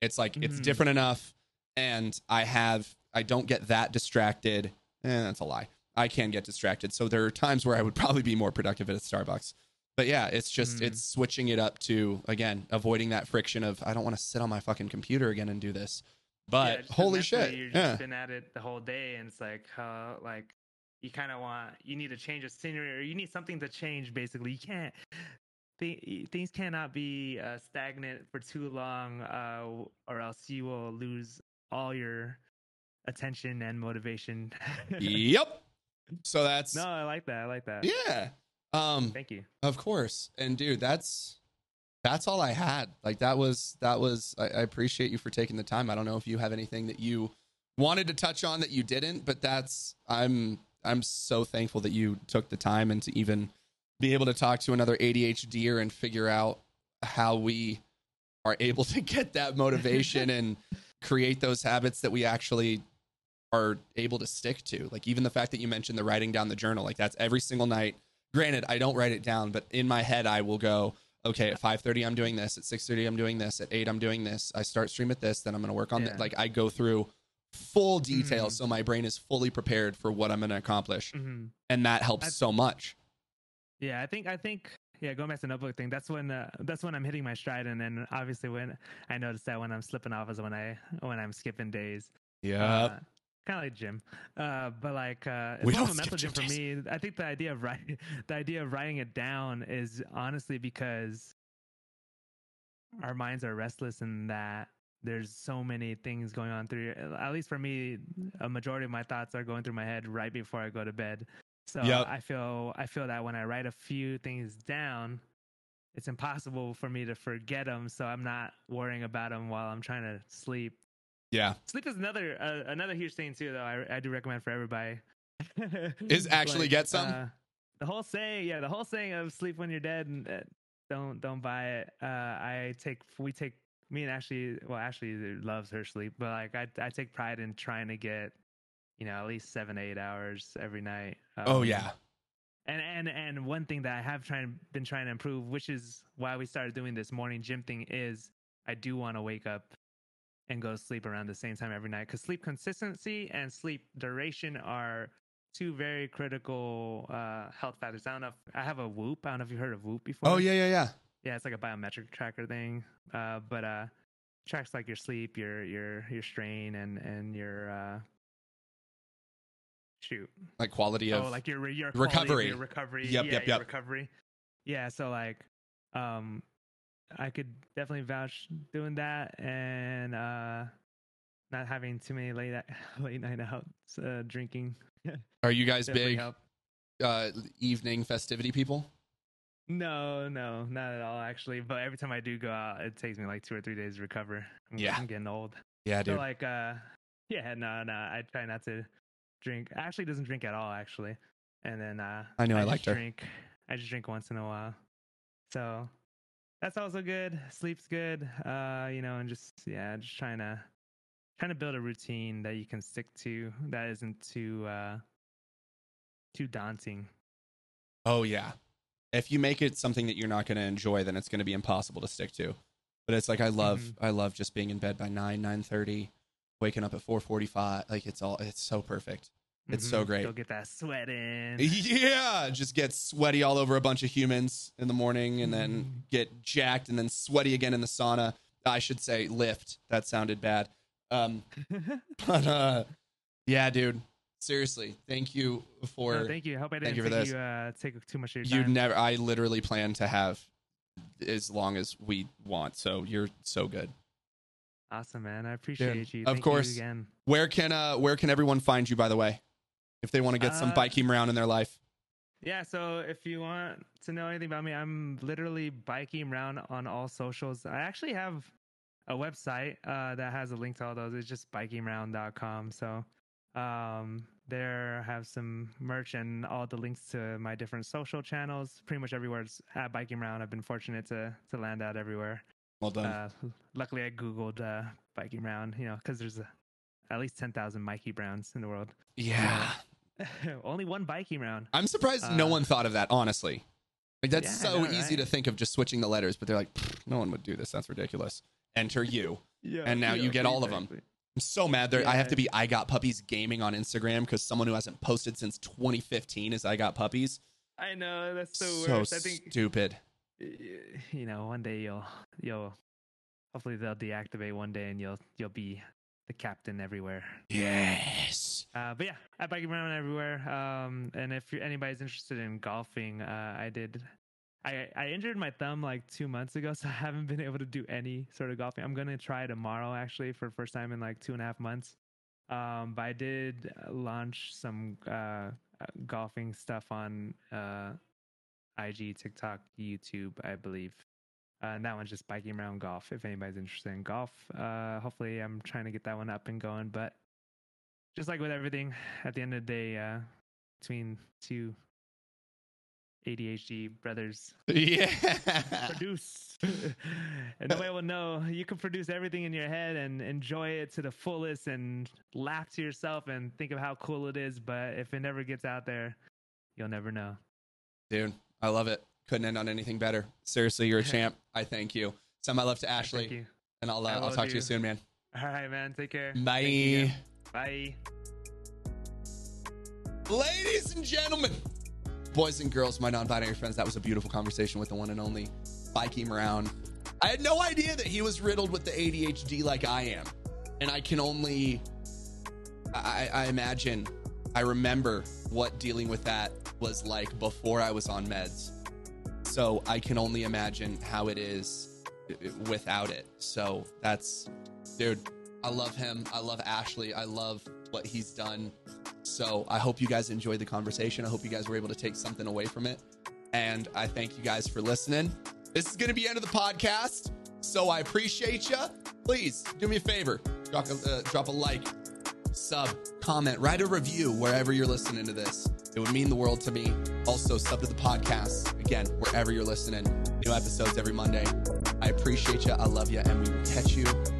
It's like it's Mhm. different enough, and I have I don't get that distracted. Eh, that's a lie. I can get distracted. So there are times where I would probably be more productive at a Starbucks. But yeah, it's just Mm. it's switching it up to again avoiding that friction of I don't want to sit on my fucking computer again and do this. But 'cause holy shit, You've yeah, just been at it the whole day, and it's like, uh, like you kind of want you need to change a scenery, or you need something to change. Basically, you can't. Th- things cannot be uh, stagnant for too long, uh, or else you will lose all your attention and motivation. yep. So that's no, I like that. I like that. yeah. Um, Thank you. Of course. And dude, that's that's all I had. Like that was that was I, I appreciate you for taking the time. I don't know if you have anything that you wanted to touch on that you didn't, but that's I'm I'm so thankful that you took the time and to even be able to talk to another ADHDer and figure out how we are able to get that motivation and create those habits that we actually are able to stick to. Like even the fact that you mentioned the writing down the journal, like that's every single night granted i don't write it down but in my head i will go okay at 5.30 i'm doing this at 6.30 i'm doing this at 8 i'm doing this i start stream at this then i'm going to work on Yeah. that like i go through full detail Mhm. so my brain is fully prepared for what i'm going to accomplish hmm and that helps I- so much Yeah, I think I think yeah, going back to the notebook thing. That's when uh, that's when I'm hitting my stride, and then obviously when I notice that when I'm slipping off is when I when I'm skipping days. yeah kind of like gym, uh, but like uh, it's more a mental skip gym for me. I think the idea of writing the idea of writing it down is honestly because our minds are restless and that there's so many things going on through at least for me a majority of my thoughts are going through my head right before i go to bed so Yep. i feel i feel that when i write a few things down it's impossible for me to forget them so i'm not worrying about them while i'm trying to sleep yeah. Sleep is another uh, another huge thing too though i, I do recommend for everybody. Is actually Like, get some? uh, the whole saying yeah the whole saying of sleep when you're dead and uh, don't don't buy it. Uh i take we take me and ashley well ashley loves her sleep but like i, I take pride in trying to get you know at least seven eight hours every night oh Um, yeah. and and and one thing that I have trying been trying to improve, which is why we started doing this morning gym thing, is I do want to wake up and go to sleep around the same time every night because sleep consistency and sleep duration are two very critical uh, health factors. I don't know if I have a Whoop. I don't know if you've heard of Whoop before. oh yeah yeah yeah yeah, it's like a biometric tracker thing, uh, but uh, tracks like your sleep, your your your strain, and and your uh, shoot like quality of oh, like your your recovery. your recovery. Yep, yeah, yep, yep. recovery. Yeah, so like, um, I could definitely vouch doing that and uh, not having too many late late night outs, uh, drinking. Are you guys big uh, evening festivity people? No, no, not at all actually. But every time I do go out, it takes me like two or three days to recover. I'm, Yeah. I'm getting old. Yeah, So dude. like, uh, yeah, no, no, I try not to drink. Ashley doesn't drink at all, actually. And then uh, I know I just liked her. Drink. I just drink once in a while. So that's also good. Sleep's good. Uh, you know, and just yeah, just trying to trying to build a routine that you can stick to that isn't too uh too daunting. Oh yeah. If you make it something that you're not going to enjoy, then it's going to be impossible to stick to. But it's like I love Mhm. I love just being in bed by 9 9:30, waking up at 4:45. Like it's all it's so perfect. It's so Mhm. great. Go get that sweat in. Yeah, just get sweaty all over a bunch of humans in the morning and then Mhm. get jacked and then sweaty again in the sauna. I should say lift. That sounded bad. Um but uh yeah, dude. Seriously, thank you for No, thank you. I hope I thank didn't you for take this. you uh take too much of your you time. never i literally plan to have as long as we want so you're so good awesome, man. I appreciate you. of course. You again. where can uh where can everyone find you by the way if they want to get some Uh, BikeyMrown in their life Yeah, so if you want to know anything about me, I'm literally BikeyMrown on all socials. I actually have a website uh, that has a link to all those. It's just BikeyMrown.com. So um, there I have some merch and all the links to my different social channels. Pretty much everywhere it's at BikeyMrown. I've been fortunate to to land out everywhere. well done Uh, luckily, I googled uh, BikeyMrown, you know, because there's a, at least ten thousand Mikey Browns in the world. yeah Only one BikeyMrown. i'm surprised no Uh, one thought of that honestly. Like that's Yeah, so know, easy right? to think of just switching the letters but they're like no one would do this. That's ridiculous. Enter you. Yeah, And now you get all of them. i'm so mad there. I have to be IGotPuppies gaming on instagram because someone who hasn't posted since 2015 is IGotPuppies. I know that's the so worst. I think stupid. you know one day you'll you'll hopefully they'll deactivate one day and you'll you'll be the captain everywhere. yes Uh, but yeah, I BikeyMrown everywhere. Um, and if anybody's interested in golfing, uh, I did. I I injured my thumb like two months ago, so I haven't been able to do any sort of golfing. I'm gonna try tomorrow actually for the first time in like two and a half months. Um, but I did uh, launch some uh, uh, golfing stuff on uh, IG, TikTok, YouTube, I believe. Uh, and that one's just BikeyMrown golf. If anybody's interested in golf, uh, hopefully I'm trying to get that one up and going. But just like with everything, at the end of the day, uh, between two ADHD brothers yeah produce, and nobody will know. You can produce everything in your head and enjoy it to the fullest, and laugh to yourself and think of how cool it is. But if it never gets out there, you'll never know. Dude, I love it. Couldn't end on anything better. Seriously, you're a champ. I thank you. Send my love to Thank Ashley, you. and I'll uh, I'll talk to you soon, man. All right, man. Take care. You. Bye. Bye. Ladies and gentlemen, boys and girls, my non-binary friends, that was a beautiful conversation with the one and only BikeyMrown. I had no idea that he was riddled with the ADHD like I am, and I can only, I, I imagine, I remember what dealing with that was like before I was on meds. So I can only imagine how it is without it. So that's, dude, I love him. I love Ashley. I love what he's done. So I hope you guys enjoyed the conversation. I hope you guys were able to take something away from it. And I thank you guys for listening. This is going to be end of the podcast. So I appreciate you. Please do me a favor. Drop a, uh, drop a like, sub, comment, write a review wherever you're listening to this. It would mean the world to me. Also, sub to the podcast again, wherever you're listening. New episodes every Monday. I appreciate you. I love you. And we will catch you.